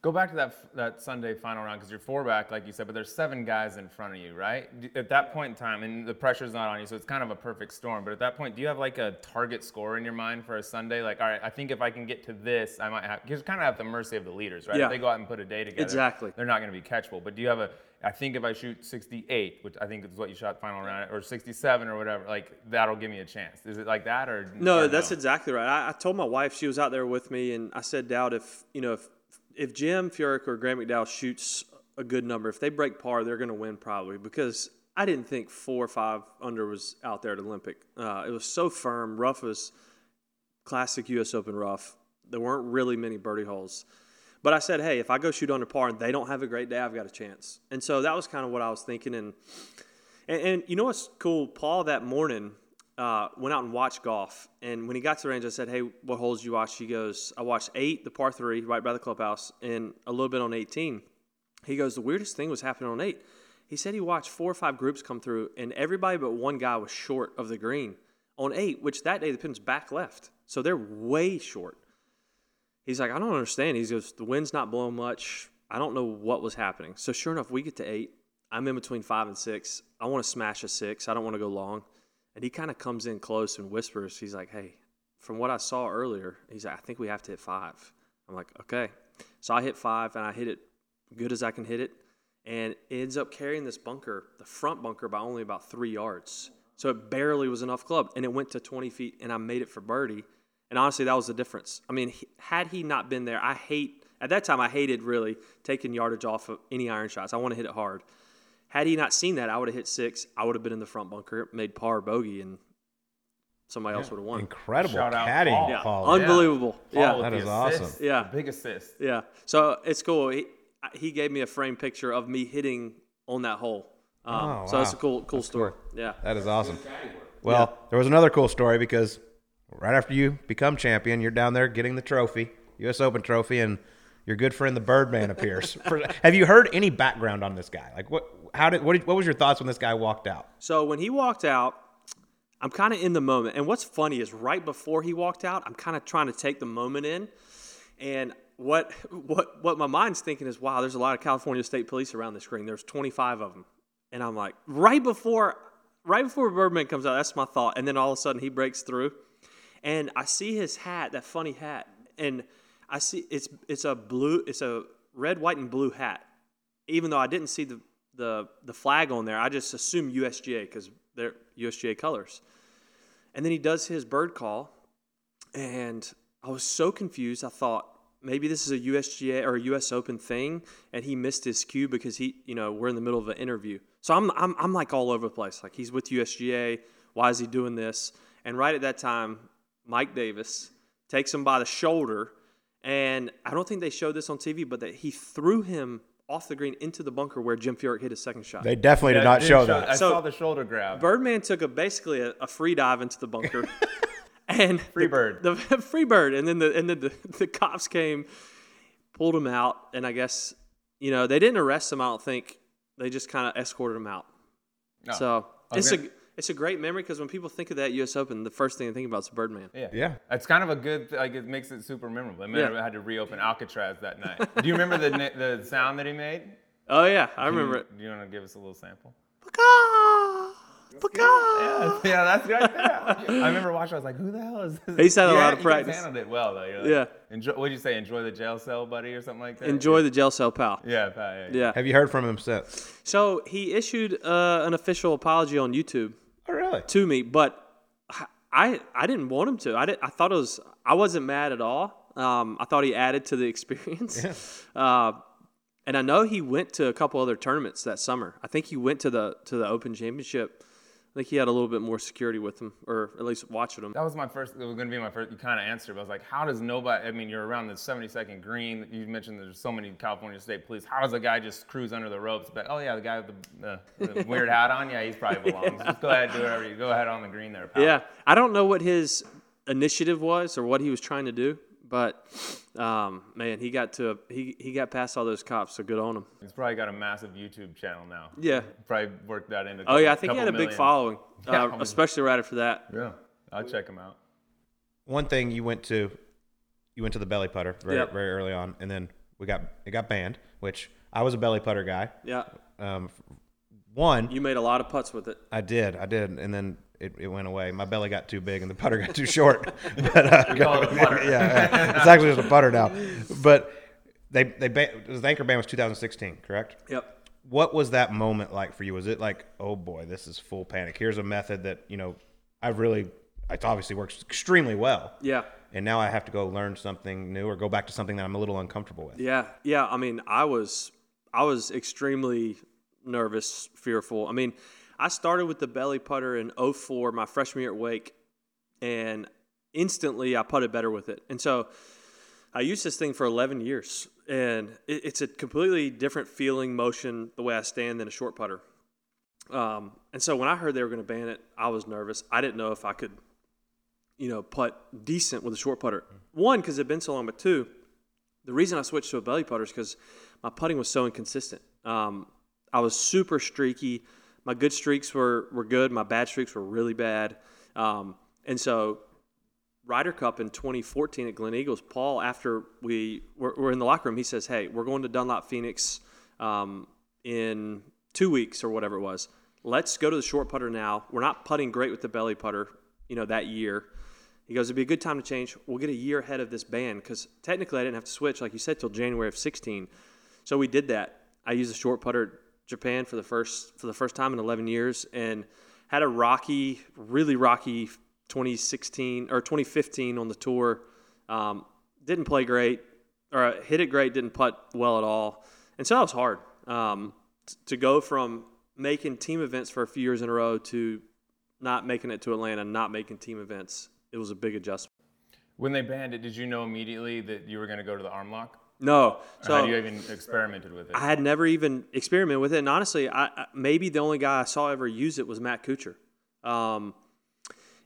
Go back to that that Sunday final round because you're four back, like you said, but there's seven guys in front of you, right? At that point in time, and the pressure's not on you, so it's kind of a perfect storm. But at that point, do you have like a target score in your mind for a Sunday? Like, all right, I think if I can get to this, I might have. Because kind of at the mercy of the leaders, right? Yeah. If they go out and put a day together, Exactly. they're not going to be catchable. But do you have a? I think if I shoot 68, which I think is what you shot final round, or 67 or whatever, like that'll give me a chance. Is it like that or No, or that's exactly right. I, I told my wife she was out there with me, and I said, "Dowd if you know if if Jim Furyk or Graham McDowell shoots a good number, if they break par, they're going to win probably because I didn't think four or five under was out there at Olympic. Uh, it was so firm. Rough was classic U.S. Open rough. There weren't really many birdie holes. But I said, hey, if I go shoot under par and they don't have a great day, I've got a chance. And so that was kind of what I was thinking. And and, and you know what's cool? Paul that morning uh, went out and watched golf. And when he got to the range, I said, hey, what holes you watch? He goes, I watched eight, the par three, right by the clubhouse, and a little bit on 18. He goes, the weirdest thing was happening on eight. He said he watched four or five groups come through, and everybody but one guy was short of the green on eight, which that day the pin's back left. So they're way short. He's like, I don't understand. He goes, the wind's not blowing much. I don't know what was happening. So sure enough, we get to eight. I'm in between five and six. I want to smash a six. I don't want to go long. And he kind of comes in close and whispers. He's like, hey, from what I saw earlier, he's like, I think we have to hit five. I'm like, okay. So I hit five and I hit it good as I can hit it. and it ends up carrying this bunker, the front bunker, by only about three yards. So it barely was enough club, and it went to 20 feet, and I made it for birdie. And honestly, that was the difference. I mean, had he not been there, I hate at that time I hated really taking yardage off of any iron shots. I want to hit it hard. Had he not seen that, I would have hit six. I would have been in the front bunker, made par bogey, and somebody else would have won. Incredible Shout out caddying, Paul. Yeah, Paul. unbelievable. Paul Yeah, with That assist. awesome. Yeah. Big assist. yeah. So it's cool. He, he gave me a frame picture of me hitting on that hole. Um, Oh, So that's a wow. cool, cool story. Yeah. That is awesome. Well, there was another cool story because right after you become champion, you're down there getting the trophy, U.S. Open trophy, and your good friend the Birdman appears. Have you heard any background on this guy? Like what? How did? What, did, what was your thoughts when this guy walked out? So when he walked out, I'm kind of in the moment. And what's funny is right before he walked out, I'm kind of trying to take the moment in. And what what what my mind's thinking is, wow, there's a lot of California State Police around this ring. There's 25 of them, and I'm like, right before right before Birdman comes out, that's my thought. And then all of a sudden he breaks through, and I see his hat, that funny hat, and I see it's it's a blue, it's a red, white, and blue hat. Even though I didn't see the the the flag on there, I just assume USGA because they're USGA colors. And then he does his bird call, and I was so confused. I thought maybe this is a USGA or a US Open thing, and he missed his cue because he, you know, we're in the middle of an interview. So I'm, I'm, I'm like all over the place. Like he's with USGA. Why is he doing this? And right at that time, Mike Davis takes him by the shoulder, and I don't think they showed this on TV, but that he threw him off the green into the bunker where Jim Furyk hit his second shot. They definitely did not show show- that. I So- saw the shoulder grab. Birdman took a basically a, a free dive into the bunker, and Free the- bird. the free bird, and then the and then the, the cops came, pulled him out, and I guess you know they didn't arrest him. I don't think they just kind of escorted him out. No. So it's a it's a great memory because when people think of that U.S. Open, the first thing they think about is Birdman. Yeah. Yeah. It's kind of a good, like, it makes it super memorable. I remember Yeah. I had to reopen Alcatraz that night. Do you remember the the sound that he made? Oh yeah, I remember it. Do you want to give us a little sample? Paka, paka. Yeah, yeah, that's right there. I remember watching. I was like, "Who the hell is this?" He's had a You lot of you guys practice. handled it well, though. Like, Yeah. Enjoy, what did you say? Enjoy the jail cell, buddy, or something like that. Enjoy the jail cell, pal. Yeah, Pat, yeah. Yeah. Have you heard from him since? So he issued uh, an official apology on YouTube. Oh, really? to me, but I I didn't want him to. I did, I thought it was I wasn't mad at all. Um, I thought he added to the experience. Uh, and I know he went to a couple other tournaments that summer. I think he went to the to the Open Championship. I think he had a little bit more security with him, or at least watching him. That was my first. It was going to be my first. You kind of answered, but I was like, "How does nobody?" I mean, you're around the 72nd green. You mentioned there's so many California State Police. How does a guy just cruise under the ropes? But oh yeah, the guy with the, the, the weird hat on. Yeah, he's probably belongs. Just go ahead, do whatever you go ahead on the green there, pal. Yeah, I don't know what his initiative was or what he was trying to do, but um, man, he got to he he got past all those cops. So good on him. He's probably got a massive YouTube channel now. Yeah. Probably worked that into. Oh yeah, I think he had a big following, Yeah, uh, I mean- especially right after that. Yeah, I'll check him out. One thing you went to, you went to the belly putter very Yep. very early on, and then we got it got banned. Which I was a belly putter guy. Yeah, Um, one, you made a lot of putts with it. I did, I did, and then it, it went away. My belly got too big, and the putter got too short. but, uh, We call it a putter. yeah, it's actually just a putter now. But they they the anchor ban was 2016, correct? Yep. What was that moment like for you? Was it like, oh boy, this is full panic? Here's a method that you know I've really, it obviously works extremely well, Yeah. and now I have to go learn something new or go back to something that I'm a little uncomfortable with. Yeah. Yeah. I mean, I was I was extremely nervous, fearful. I mean, I started with the belly putter in 04, my freshman year at Wake, and instantly I putted better with it. And so I used this thing for 11 years, and it, it's a completely different feeling, motion, the way I stand than a short putter. Um, and so when I heard they were going to ban it, I was nervous. I didn't know if I could, you know, putt decent with a short putter. One, because it had been so long, but two, the reason I switched to a belly putter is because my putting was so inconsistent. Um, I was super streaky. My good streaks were, were good. My bad streaks were really bad. Um, and so, Ryder Cup in 2014 at Gleneagles, Paul, after we were, were in the locker room, he says, Hey, we're going to Dunlop Phoenix um, in two weeks or whatever it was. Let's go to the short putter now. We're not putting great with the belly putter, you know, that year. He goes, it'd be a good time to change. We'll get a year ahead of this ban because technically I didn't have to switch, like you said, till January of 16. So we did that. I used a short putter Japan for the first for the first time in 11 years, and had a rocky, really rocky 2016 or 2015 on the tour. Um, didn't play great, or hit it great, didn't putt well at all, and so that was hard. Um, t- to go from making team events for a few years in a row to not making it to Atlanta, not making team events, it was a big adjustment. When they banned it, did you know immediately that you were going to go to the arm lock? No, Or so had you even experimented with it? I had never even experimented with it, and honestly, I, I maybe the only guy I saw ever use it was Matt Kuchar, um,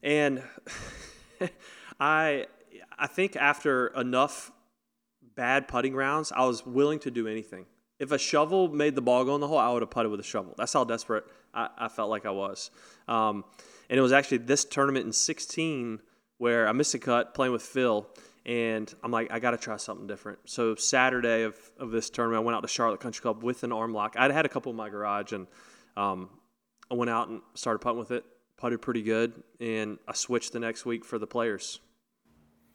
and I I think after enough bad putting rounds, I was willing to do anything. If a shovel made the ball go in the hole, I would have putted with a shovel. That's how desperate I, I felt like I was. Um, and it was actually this tournament in 16 where I missed a cut playing with Phil, and I'm like, I got to try something different. So Saturday of, of this tournament, I went out to Charlotte Country Club with an arm lock. I'd had a couple in my garage, and um, I went out and started putting with it. Putted pretty good, and I switched the next week for the players.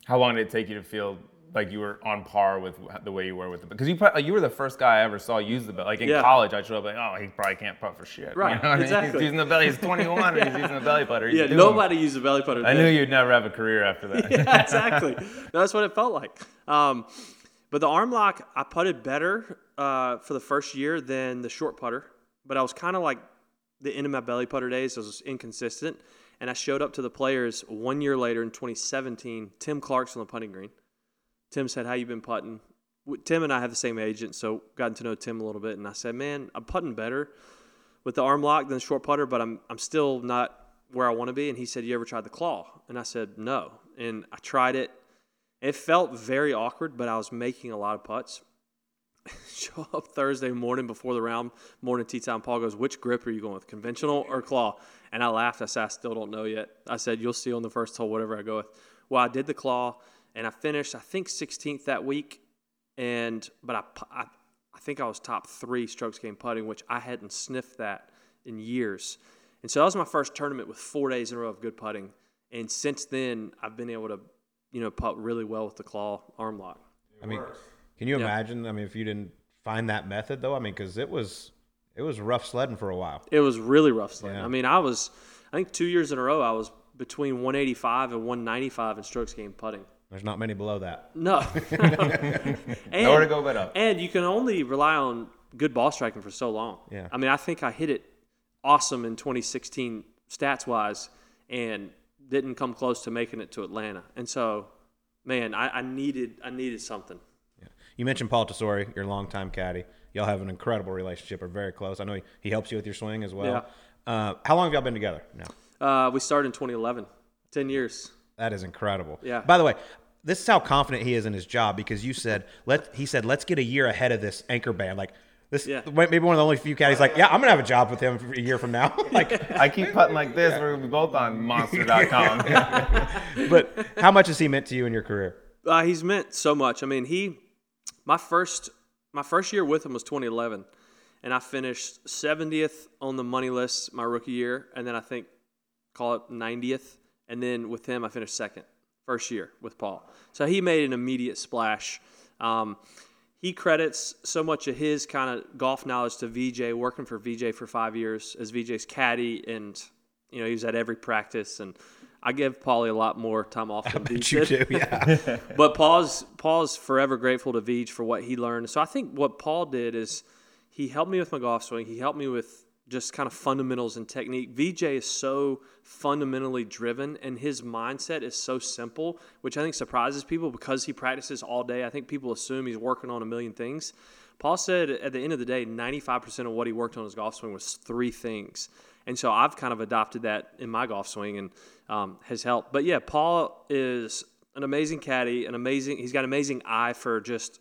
How long did it take you to feel like you were on par with the way you were with the because you like, you were the first guy I ever saw use the belly. Like in Yeah. college, I showed up like, oh, he probably can't putt for shit. Right, You know what I mean? exactly. He's using the belly. He's 21 and he's using the belly putter. He's Yeah, doing- nobody used a belly putter. I knew you'd never have a career after that. yeah, exactly. That's what it felt like. Um, but the arm lock, I putted better uh, for the first year than the short putter. But I was kind of like the end of my belly putter days. I was inconsistent. And I showed up to the players one year later in 2017. Tim Clark's on the putting green. Tim said, "How you been putting?" Tim and I have the same agent, so gotten to know Tim a little bit. And I said, "Man, I'm putting better with the arm lock than the short putter, but I'm I'm still not where I want to be." And he said, "You ever tried the claw?" And I said, "No." And I tried it. It felt very awkward, but I was making a lot of putts. Show up Thursday morning before the round, morning tee time. Paul goes, "Which grip are you going with, conventional or claw?" And I laughed. I said, "I still don't know yet." I said, "You'll see on the first hole, whatever I go with." Well, I did the claw, and I finished, I think, 16th that week. And but I, I, I think I was top three strokes gained putting, which I hadn't sniffed that in years. And so that was my first tournament with four days in a row of good putting. And since then, I've been able to, you know, putt really well with the claw arm lock. I mean, can you imagine? I mean, if you didn't find that method though, I mean, because it was it was rough sledding for a while. It was really rough sledding. Yeah. I mean, I was, I think two years in a row, I was between 185 and 195 in strokes gained putting. There's not many below that. No. and, Nowhere to go but up. And you can only rely on good ball striking for so long. Yeah. I mean, I think I hit it awesome in 2016 stats wise and didn't come close to making it to Atlanta. And so, man, I, I needed I needed something. Yeah. You mentioned Paul Tesori, your longtime caddy. Y'all have an incredible relationship, are very close. I know he, he helps you with your swing as well. Uh, how long have y'all been together now? Uh, we started in 2011, 10 years. That is incredible. Yeah. By the way, this is how confident he is in his job because you said let he said let's get a year ahead of this anchor band. Like this, Yeah. maybe one of the only few caddies. Like, yeah, I'm gonna have a job with him for a year from now. like, I keep putting like this. We're both on Monster.com. but how much has he meant to you in your career? Uh, he's meant so much. I mean, he my first my first year with him was 2011, and I finished 70th on the money list my rookie year, and then I think call it 90th, and then with him I finished second first year with Paul. So he made an immediate splash. Um, he credits so much of his kind of golf knowledge to VJ, working for VJ for five years as VJ's caddy, and you know he was at every practice and. I give Paulie a lot more time off than you did. do, yeah. But Paul's Paul's forever grateful to Veej for what he learned. So I think what Paul did is he helped me with my golf swing. He helped me with just kind of fundamentals and technique. VJ is so fundamentally driven and his mindset is so simple, which I think surprises people because he practices all day. I think people assume he's working on a million things. Paul said at the end of the day, 95% of what he worked on his golf swing was three things. And so I've kind of adopted that in my golf swing and um, has helped. But yeah, Paul is an amazing caddy, an amazing. He's got an amazing eye for just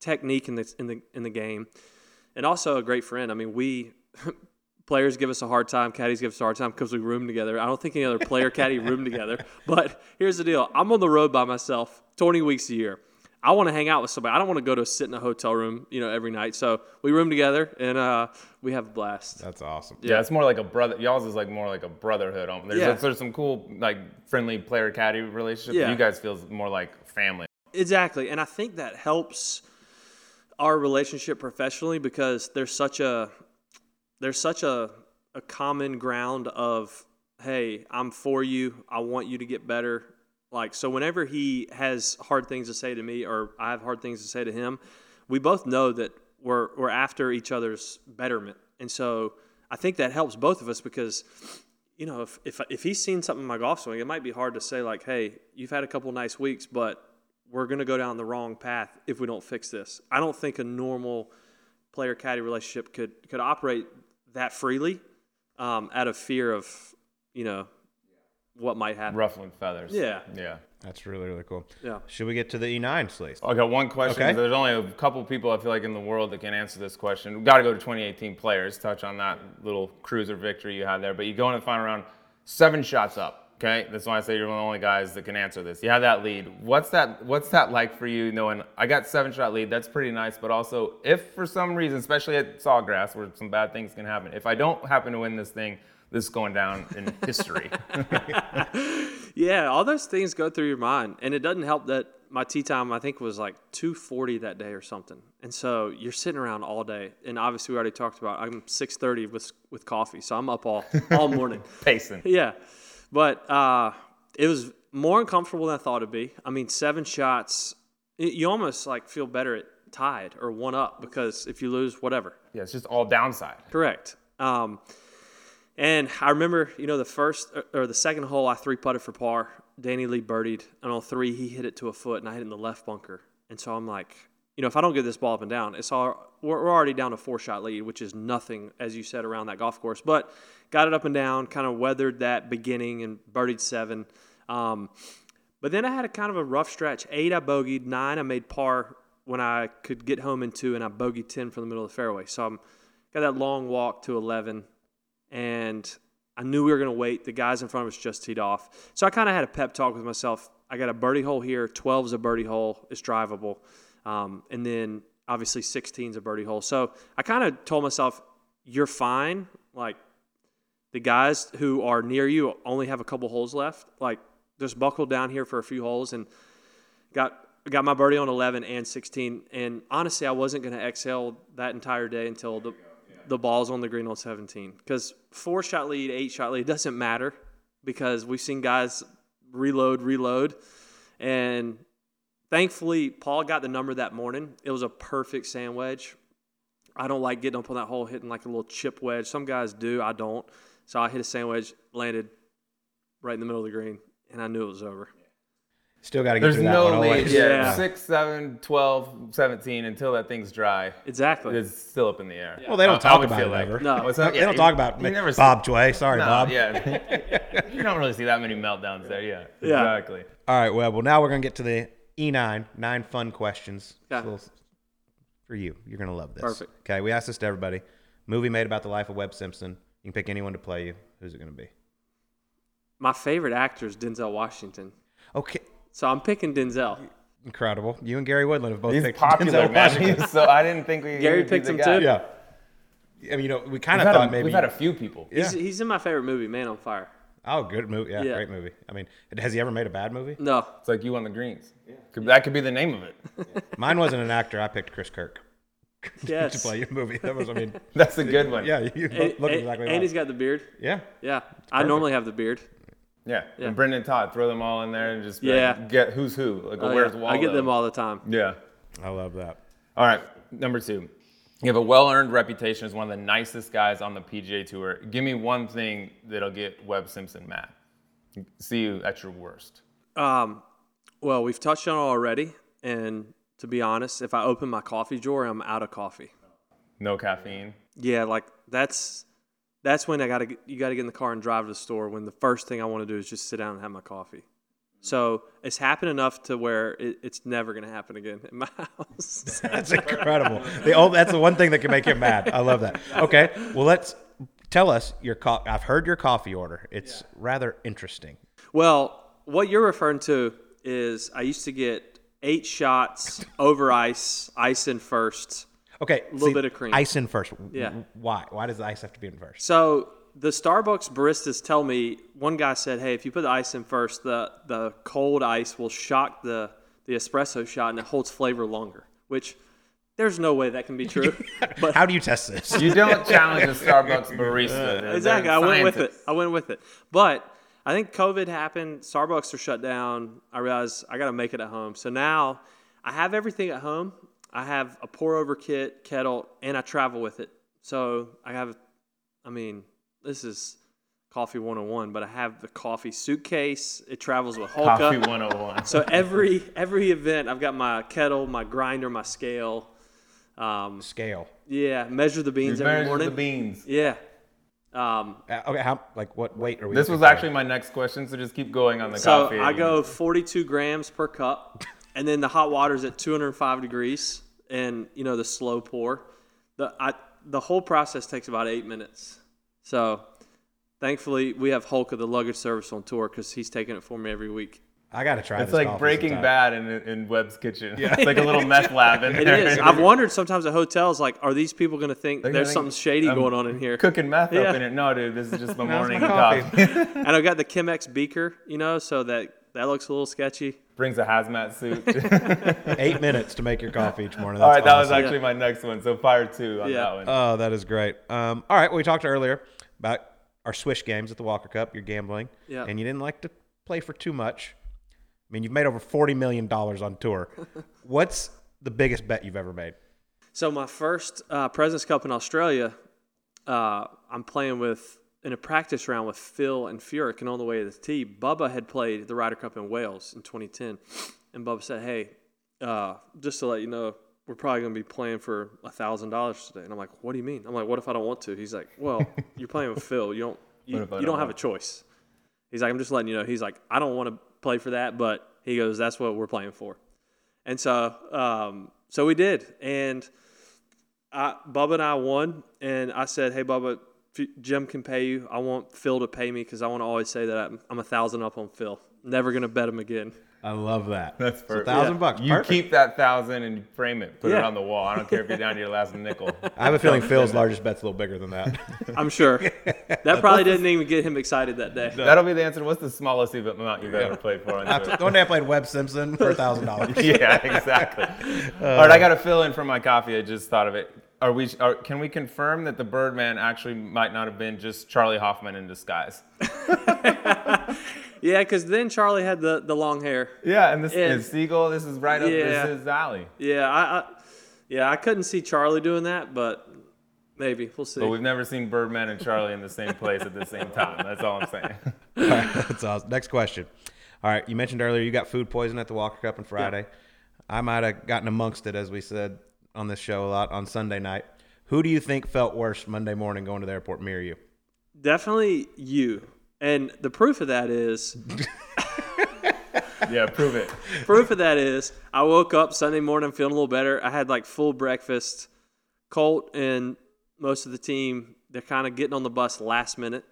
technique in the in the in the game, and also a great friend. I mean, we players give us a hard time, caddies give us a hard time because we room together. I don't think any other player caddy room together. But here's the deal: I'm on the road by myself, 20 weeks a year. I want to hang out with somebody. I don't want to go to sit in a hotel room, you know, every night. So we room together and uh, we have a blast. That's awesome. Yeah, it's more like a brother. Y'all's is like more like a brotherhood. There's, Yeah. there's some cool like friendly player caddy relationship. Yeah. You guys feels more like family. Exactly. And I think that helps our relationship professionally because there's such a there's such a a common ground of hey, I'm for you. I want you to get better. Like so whenever he has hard things to say to me or I have hard things to say to him, we both know that we're we're after each other's betterment. And so I think that helps both of us because you know, if, if, if he's seen something in my golf swing, it might be hard to say like, "Hey, you've had a couple nice weeks, but we're going to go down the wrong path if we don't fix this." I don't think a normal player caddy relationship could could operate that freely um, out of fear of you know what might happen. Ruffling feathers. Yeah. Yeah. That's really really cool. Yeah. Should we get to the E9 sleeve? I got one question. Okay. There's only a couple people I feel like in the world that can answer this question. We've got to go to 2018 players. Touch on that little cruiser victory you had there. But you go in the final round, seven shots up. Okay, that's why I say you're one of the only guys that can answer this. You have that lead. What's that? What's that like for you? Knowing I got seven shot lead, that's pretty nice. But also, if for some reason, especially at Sawgrass, where some bad things can happen, if I don't happen to win this thing, this is going down in history. Yeah, all those things go through your mind, and it doesn't help that my tee time I think was like two forty that day or something, and so you're sitting around all day, and obviously we already talked about I'm six thirty with with coffee, so I'm up all all morning. Pacing. yeah, but uh, it was more uncomfortable than I thought it'd be. I mean, seven shots, y- you almost like feel better at tied or one up because if you lose, whatever. Yeah, it's just all downside. Correct. Um, and I remember, you know, the first or the second hole, I three putted for par. Danny Lee birdied, and on three, he hit it to a foot, and I hit it in the left bunker. And so I'm like, you know, if I don't get this ball up and down, it's all we're, we're already down a four shot lead, which is nothing, as you said, around that golf course. But got it up and down, kind of weathered that beginning and birdied seven. Um, but then I had a kind of a rough stretch. Eight, I bogeyed. Nine, I made par when I could get home in two, and I bogeyed 10 from the middle of the fairway. So I'm got that long walk to 11, and I knew we were going to wait. The guys in front of us just teed off. So I kind of had a pep talk with myself. I got a birdie hole here. 12 is a birdie hole. It's drivable. Um, and then obviously 16 is a birdie hole. So I kind of told myself, you're fine. Like, the guys who are near you only have a couple holes left. Like, just buckle down here for a few holes and got got my birdie on 11 and 16. And honestly, I wasn't going to exhale that entire day until the the ball's on the green on 17. Because four shot lead, eight shot lead doesn't matter because we've seen guys reload, reload, and thankfully Paul got the number that morning. It was a perfect sand wedge. I don't like getting up on that hole hitting like a little chip wedge. Some guys do, I don't. So I hit a sand wedge, landed right in the middle of the green, and I knew it was over. Still got to get There's through that no one. lead. always. Yeah, Yeah. 6, 7, 12, 17 until that thing's dry. Exactly. It's still up in the air. Well, they don't I- I talk would about feel it like- ever. No. What's that? They don't you- talk about you never see- Bob Tway. Sorry, No, Bob. yeah. you don't really see that many meltdowns there. Yeah, Yeah. exactly. All right, well, well, now we're gonna get to the E9 nine fun questions. It's a Yeah. little- for you, you're gonna love this. Perfect. Okay, we asked this to everybody. Movie made about the life of Webb Simpson. You can pick anyone to play you. Who's it gonna be? My favorite actor is Denzel Washington. Okay, So I'm picking Denzel. incredible. You and Gary Woodland have both He's picked popular, Denzel man. Washington. He's so I didn't think we. Gary he'd be picked him guy. too? yeah. I mean, you know, we kind of thought a, maybe. we've had a few people. He's, he's in my favorite movie, Man on Fire. oh, good movie. Yeah, Yeah. great movie. I mean, has he ever made a bad movie? No, It's like you on the greens. Could, that could be the name of it. Mine wasn't an actor. I picked Chris Kirk to yes. play your movie. That was, I mean, That's a good one. yeah, you And, look and- exactly and like. he's got the beard. Yeah, Yeah, I normally have the beard. Yeah. Yeah. And Brendon Todd, throw them all in there and just Yeah. like, get who's who. Like, Oh, where's yeah. Waldo? I get them all the time. Yeah. I love that. All right. Number two. You have a well-earned reputation as one of the nicest guys on the PGA Tour. Give me one thing that'll get Webb Simpson mad. See you at your worst. Um, well, we've touched on it already, and to be honest, if I open my coffee drawer, I'm out of coffee. No caffeine. Yeah, like that's that's when I gotta get- you gotta get in the car and drive to the store. When the first thing I want to do is just sit down and have my coffee. So it's happened enough to where it, it's never gonna happen again in my house. That's incredible. The old, that's the one thing that can make him mad. I love that. Okay, well let's tell us your. Co- I've heard your coffee order. It's rather interesting. Well, what you're referring to is I used to get eight shots over ice, ice in first. Okay, A little bit of cream. Ice in first. Yeah. Why? Why does the ice have to be in first? So the Starbucks baristas tell me one guy said, "Hey, if you put the ice in first, the the cold ice will shock the the espresso shot and it holds flavor longer." Which there's no way that can be true. But How do you test this? You don't challenge a Starbucks barista. They're- they're exactly, I went with it. I went with it. But I think COVID happened. Starbucks are shut down. I realized I got to make it at home. So now I have everything at home. I have a pour over kit, kettle, and I travel with it. So I have, I mean, this is coffee 101, but I have the coffee suitcase. It travels with Holka. Coffee 101. So every every event, I've got my kettle, my grinder, my scale. Um, Scale. yeah, measure the beans every Measure morning. the beans. Yeah. Um, Uh, okay, how like what weight are we? This was for? actually my next question, so just keep going on the so coffee. I go 42 grams per cup, and then the hot water is at 205 degrees, and you know the slow pour. The I, the whole process takes about eight minutes. So thankfully, we have Hulk of the luggage service on tour because he's taking it for me every week. I got to try. It's this like Breaking sometime. Bad in, in Webb's kitchen. Yeah. It's like a little meth lab in It there. is. I've wondered sometimes at hotels, like, are these people going to think They're there's gonna something think shady I'm going on in here? Cooking meth Yeah. up in it. No, dude, this is just my morning my coffee. coffee. And I've got the Chemex beaker, you know, so that that looks a little sketchy. Brings a hazmat suit. Eight minutes to make your coffee each morning. All That's right, that was awesome. actually my next one. So fire two on Yeah. that one. Oh, that is great. Um, all right, well, we talked earlier about our swish games at the Walker Cup. You're gambling, Yeah. and you didn't like to play for too much. I mean, you've made over forty million dollars on tour. What's the biggest bet you've ever made? So my first uh, Presidents Cup in Australia, uh, I'm playing with in a practice round with Phil and Furyk, and on the way to the tee, Bubba had played the Ryder Cup in Wales in 2010, and Bubba said, "Hey, uh, just to let you know, we're probably going to be playing for a thousand dollars today." And I'm like, "What do you mean?" I'm like, "What if I don't want to?" He's like, "Well, you're playing with Phil. You don't you, What if I you don't don't have a choice." He's like, "I'm just letting you know." He's like, "I don't want to play for that, but he goes, that's what we're playing for." And so, um, so we did, and I, Bubba and I won, and I said, "Hey, Bubba, Jim can pay you. I want Phil to pay me because I want to always say that I'm, I'm a thousand up on Phil. Never gonna bet him again." I love that. That's It's a thousand Yeah. bucks. You Perfect. keep that thousand and you frame it, put it on the wall. I don't care if you're down to your last nickel. I have a feeling Phil's largest bet's a little bigger than that. I'm sure that probably didn't even get him excited that day. That'll be the answer. What's the smallest amount you've ever played for? On tour? One day I played Webb Simpson for a thousand dollars. yeah, exactly. Uh, All right, I got to fill in for my coffee. I just thought of it. Are we? Are, can we confirm that the Birdman actually might not have been just Charley Hoffman in disguise? Yeah, because then Charley had the, the long hair. Yeah, and this Yeah. is Siegel. This is right up Yeah. this is alley. Yeah, I, I yeah I couldn't see Charley doing that, but maybe we'll see. But we've never seen Birdman and Charley in the same place at the same time. That's all I'm saying. All right, that's awesome. Next question. All right, you mentioned earlier you got food poison at the Walker Cup on Friday. I might have gotten amongst it, as we said on this show a lot on Sunday night. Who do you think felt worse Monday morning going to the airport? Me or you? Definitely you. And the proof of that is Yeah, prove it. proof of that is I woke up Sunday morning feeling a little better. I had like full breakfast. Colt and most of the team, they're kind of getting on the bus last minute.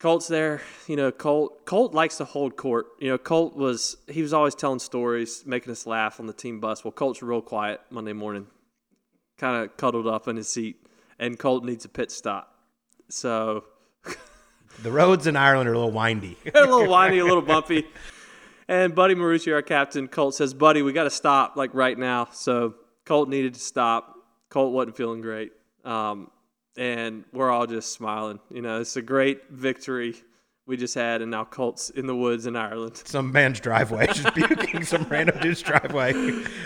Colt's there, you know. Colt Colt likes to hold court. You know, Colt was he was always telling stories, making us laugh on the team bus. Well, Colt's real quiet Monday morning, kind of cuddled up in his seat, and Colt needs a pit stop. So The roads in Ireland are a little windy. a little windy, a little bumpy. And Buddy Marucci, our captain, Colt says, Buddy, we got to stop like right now. So Colt needed to stop. Colt wasn't feeling great. Um, and we're all just smiling. You know, it's a great victory we just had. And now Colt's in the woods in Ireland. Some man's driveway, just puking some random dude's driveway.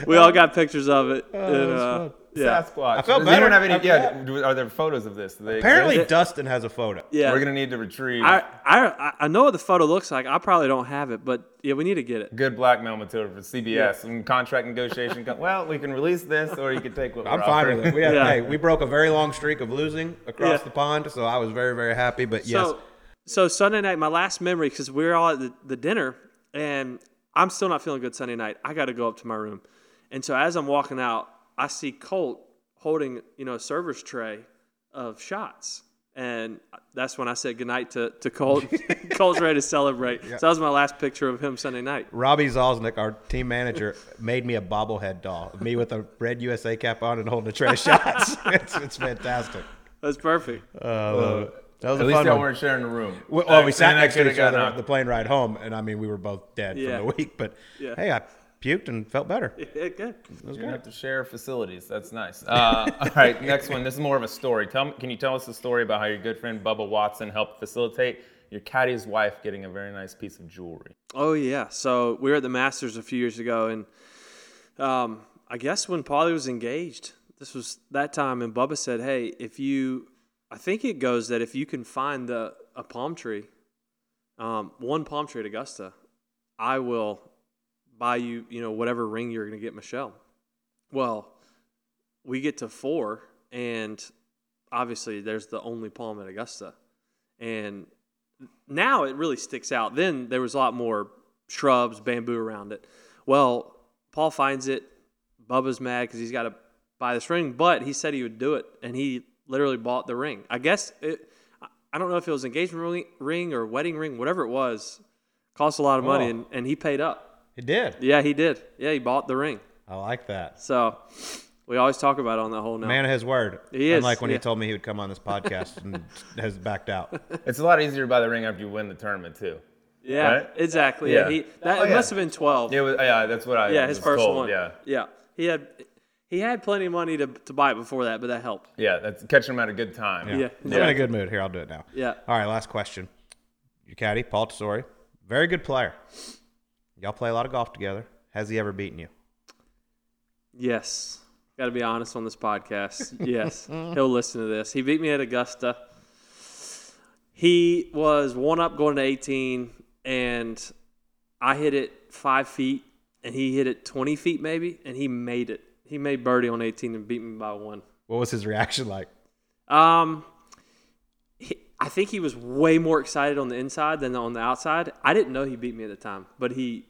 We all got pictures of it. and, uh, yeah. Sasquatch. I felt Does better anyone have any? after Yeah. do- Are there photos of this? They Apparently, exist? Dustin has a photo. Yeah. we're gonna need to retrieve I, I, I know what the photo looks like. I probably don't have it, but yeah, we need to get it. good blackmail material for CBS and contract negotiation. co- Well, we can release this, or you can take what I'm we're fine offering. with it. We had, Yeah. hey, we broke a very long streak of losing across Yeah. the pond, so I was very, very happy. But yes, So, so Sunday night, my last memory, because we were all at the, the dinner, and I'm still not feeling good Sunday night. I got to go up to my room, and so as I'm walking out, I see Colt holding, you know, a server's tray of shots, and that's when I said goodnight to to Colt. Colt's ready to celebrate. So that was my last picture of him Sunday night. Robbie Zalzneck, our team manager, made me a bobblehead doll me with a red USA cap on and holding a tray of shots. it's, it's fantastic. That's perfect. Uh, I love it. That was At a least fun y'all one. weren't sharing a room. Well, we sat then next to each other on the plane ride home, and I mean, we were both dead Yeah. from the week. But Yeah. hey, I puked and felt better. Yeah, good. You're gonna have to share facilities. That's nice. Uh, all right, next one. This is more of a story. Tell me, can you tell us a story about how your good friend Bubba Watson helped facilitate your caddy's wife getting a very nice piece of jewelry? Oh yeah. So we were at the Masters a few years ago, and um, I guess when Paulie was engaged, this was that time, and Bubba said, "Hey, if you, I think it goes that if you can find the a palm tree, um, one palm tree at Augusta, I will buy you, you know, whatever ring you're going to get Michelle." Well, we get to four, and obviously there's the only palm at Augusta, and now it really sticks out. Then there was a lot more shrubs, bamboo around it. Well, Paul finds it. Bubba's mad because he's got to buy this ring, but he said he would do it, and he literally bought the ring. I guess it, I don't know if it was engagement ring- ring or wedding ring, whatever it was. Cost a lot of money, Oh. and, and he paid up. He did. Yeah, he did. Yeah, he bought the ring. I like that. So we always talk about it on that whole note. Man of his word. He is, Unlike when yeah. he told me he would come on this podcast and has backed out. It's a lot easier to buy the ring after you win the tournament too. yeah, right? exactly. Yeah, Yeah. he that Oh, it yeah. must have been twelve. Yeah, it was- yeah, that's what I yeah, his was first told. one. Yeah, yeah. He had he had plenty of money to, to buy it before that, but that helped. yeah, that's catching him at a good time. Yeah. I'm in a good mood. Here, I'll do it now. Yeah. All right, last question. Your caddy, Paul Tesori, very good player. Y'all play a lot of golf together. Has he ever beaten you? Yes. Got to be honest on this podcast. Yes. He'll listen to this. He beat me at Augusta. He was one up going to 18, and I hit it five feet, and he hit it 20 feet maybe, and he made it. He made birdie on 18 and beat me by one. What was his reaction like? Um, he, I think he was way more excited on the inside than on the outside. I didn't know he beat me at the time, but he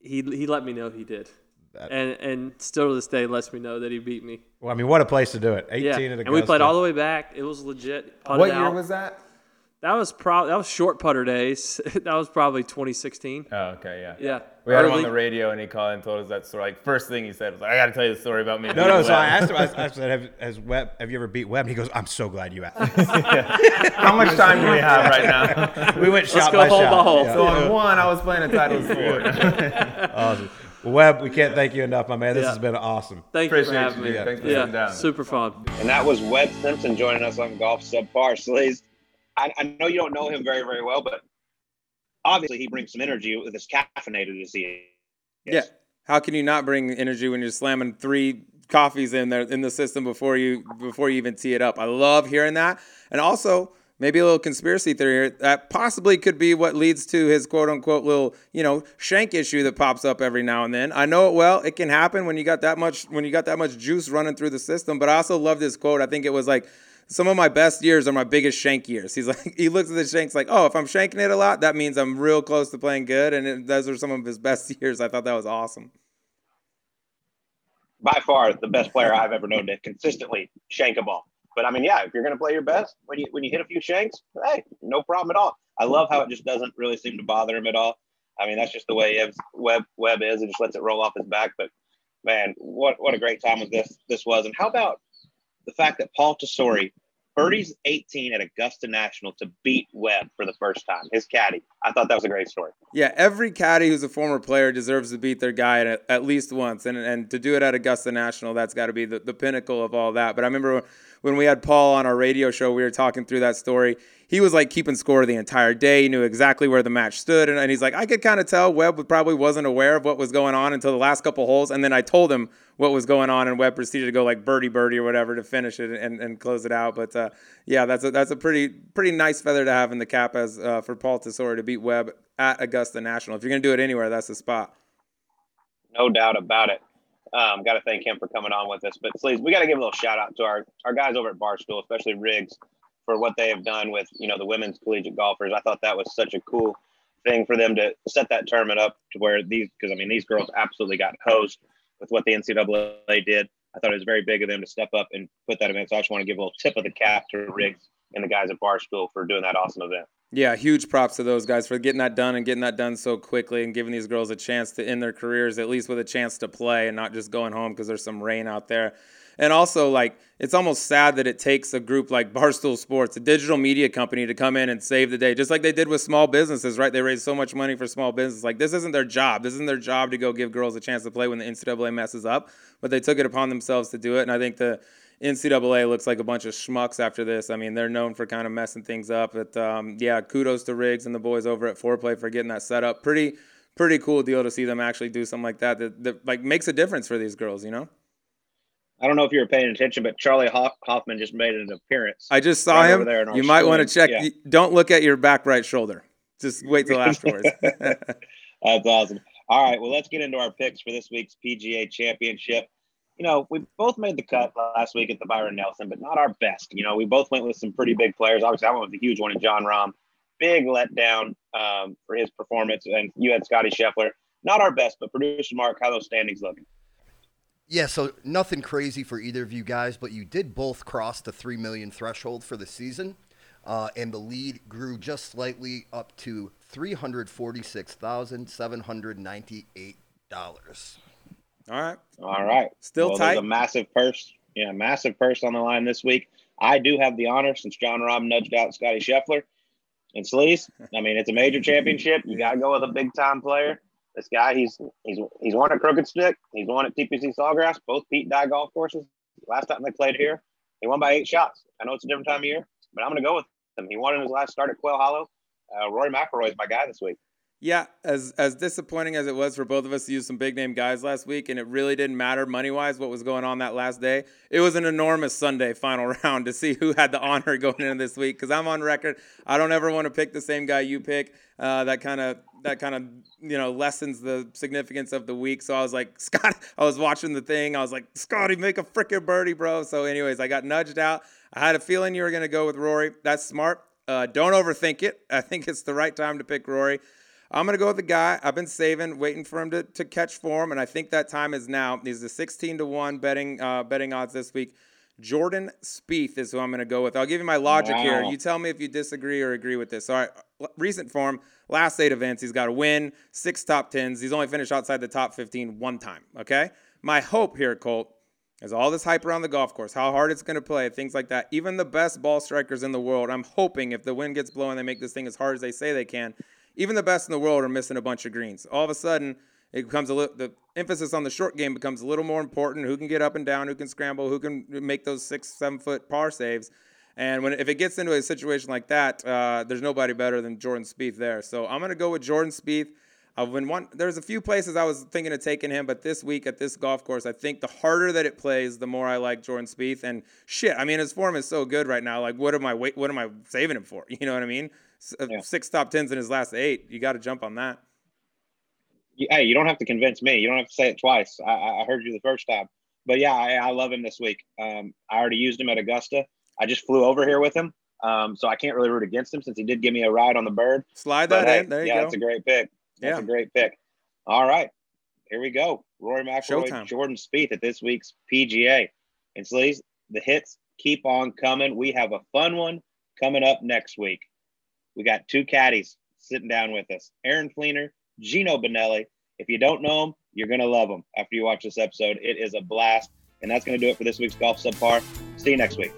he he let me know he did, That- and and still to this day lets me know that he beat me. Well, I mean, what a place to do it. 18 Yeah, at and Augusta. we played all the way back. It was legit. What year out. was that? That? Was probably that was short putter days. that was probably 2016. Oh, okay, yeah. Yeah, We had him on the radio, and he called and told us that story. Like first thing he said was, like, "I got to tell you the story about me." No, beating no. So I asked him. I, I said, have, has Webb, "Have you ever beat Webb?" And he goes, "I'm so glad you asked." How much time do we have right now? we went shot go by hole shot. by hole. Yeah. So on one, I was playing a title sport. Awesome. Well, Webb, we can't thank you enough, my man. This Yeah. has been awesome. Thank you for Appreciate having you, me. dude. Thanks for yeah, sitting down. super fun. And that was Webb Simpson joining us on Golf Subpar. Sleaze, I, I know you don't know him very, very well, but obviously he brings some energy with his caffeinated as he is. Yeah. How can you not bring energy when you're slamming three coffees in there in the system before you before you even tee it up? I love hearing that. And also maybe a little conspiracy theory here that possibly could be what leads to his quote unquote little, you know, shank issue that pops up every now and then. I know it well. It can happen when you got that much when you got that much juice running through the system. But I also love this quote. I think it was like some of my best years are my biggest shank years. He's like, he looks at the shanks like, oh, if I'm shanking it a lot, that means I'm real close to playing good. And it, those are some of his best years. I thought that was awesome. By far the best player I've ever known to consistently shank a ball. But I mean, yeah, if you're going to play your best, when you when you hit a few shanks, hey, no problem at all. I love how it just doesn't really seem to bother him at all. I mean, that's just the way Webb Webb is. It just lets it roll off his back. But man, what what a great time was this this was. And how about the fact that Paul Tesori birdies 18 at Augusta National to beat Webb for the first time, his caddy. I thought that was a great story. Yeah, every caddy who's a former player deserves to beat their guy at, at least once, and and to do it at Augusta National, that's got to be the, the pinnacle of all that. But I remember when we had Paul on our radio show, we were talking through that story. He was like keeping score the entire day. He knew exactly where the match stood, and, and he's like, I could kind of tell Webb probably wasn't aware of what was going on until the last couple holes, and then I told him what was going on, and Webb proceeded to go like birdie birdie or whatever to finish it and, and close it out. But uh, yeah, that's a that's a pretty pretty nice feather to have in the cap as uh, for Paul Tesori to beat Webb at Augusta National. If you're gonna do it anywhere, that's the spot. No doubt about it. Um, got to thank him for coming on with us. But please, we got to give a little shout out to our, our guys over at Barstool, especially Riggs, for what they have done with you know the women's collegiate golfers. I thought that was such a cool thing for them to set that tournament up to where these because I mean these girls absolutely got hosed with what the NCAA did. I thought it was very big of them to step up and put that event. So I just want to give a little tip of the cap to Riggs and the guys at Barstool for doing that awesome event. Yeah, huge props to those guys for getting that done and getting that done so quickly and giving these girls a chance to end their careers at least with a chance to play and not just going home because there's some rain out there. And also, like, it's almost sad that it takes a group like Barstool Sports, a digital media company, to come in and save the day, just like they did with small businesses, right? They raised so much money for small business. Like, this isn't their job. This isn't their job to go give girls a chance to play when the NCAA messes up, but they took it upon themselves to do it. And I think the NCAA looks like a bunch of schmucks after this. I mean, they're known for kind of messing things up. But um, yeah, kudos to Riggs and the boys over at Foreplay for getting that set up. Pretty, pretty cool deal to see them actually do something like that that, that like makes a difference for these girls. You know. I don't know if you were paying attention, but Charley Hoffman just made an appearance. I just saw right him. You might want to check. Yeah. Don't look at your back right shoulder. Just wait till afterwards. That's awesome. All right, well, let's get into our picks for this week's PGA Championship. You know, we both made the cut last week at the Byron Nelson, but not our best. You know, we both went with some pretty big players. Obviously, I went with a huge one in Jon Rahm. Big letdown um, for his performance, and you had Scotty Scheffler. Not our best, but producer Mark, how those standings looking? Yeah, so nothing crazy for either of you guys, but you did both cross the 3 million threshold for the season. Uh, and the lead grew just slightly up to $346,798. All right. All right. Still well, tight. a massive purse. Yeah, massive purse on the line this week. I do have the honor since Jon Rahm nudged out Scotty Scheffler. And Sleaze, I mean, it's a major championship. You got to go with a big time player. This guy, he's he's he's won at Crooked Stick. He's won at TPC Sawgrass, both Pete Dye golf courses. Last time they played here, he won by eight shots. I know it's a different time of year, but I'm going to go with him. He won in his last start at Quail Hollow. Uh, Rory McIlroy is my guy this week. Yeah, as as disappointing as it was for both of us to use some big name guys last week, and it really didn't matter money wise what was going on that last day. It was an enormous Sunday final round to see who had the honor going into this week. Because I'm on record, I don't ever want to pick the same guy you pick. Uh, that kind of that kind of you know lessens the significance of the week. So I was like, Scott, I was watching the thing. I was like, Scotty, make a freaking birdie, bro. So, anyways, I got nudged out. I had a feeling you were gonna go with Rory. That's smart. Uh, don't overthink it. I think it's the right time to pick Rory. I'm going to go with the guy I've been saving, waiting for him to, to catch form, and I think that time is now. He's the 16 to 1 betting uh, betting odds this week. Jordan Spieth is who I'm going to go with. I'll give you my logic wow. here. You tell me if you disagree or agree with this. All right, recent form, last eight events, he's got a win, six top tens. He's only finished outside the top 15 one time. Okay, my hope here, Colt, is all this hype around the golf course, how hard it's going to play, things like that. Even the best ball strikers in the world, I'm hoping if the wind gets blowing, they make this thing as hard as they say they can even the best in the world are missing a bunch of greens. All of a sudden, it becomes a little, the emphasis on the short game becomes a little more important. Who can get up and down? Who can scramble? Who can make those six, seven foot par saves? And when if it gets into a situation like that, uh, there's nobody better than Jordan Spieth there. So I'm gonna go with Jordan Spieth. I've been one. There's a few places I was thinking of taking him, but this week at this golf course, I think the harder that it plays, the more I like Jordan Spieth. And shit, I mean, his form is so good right now. Like, what am I wait? What am I saving him for? You know what I mean? Uh, yeah. Six top tens in his last eight. You got to jump on that. Hey, you don't have to convince me. You don't have to say it twice. I, I heard you the first time. But yeah, I, I love him this week. Um, I already used him at Augusta. I just flew over here with him. Um, so I can't really root against him since he did give me a ride on the bird. Slide that but, in. Hey, there you yeah, go. that's a great pick. That's yeah. a great pick. All right. Here we go. Rory McIlroy, Showtime. Jordan Spieth at this week's PGA. And Sleaze, the hits keep on coming. We have a fun one coming up next week. We got two caddies sitting down with us Aaron Flener, Gino Bonezzi. If you don't know them, you're going to love them after you watch this episode. It is a blast. And that's going to do it for this week's Golf Subpar. See you next week.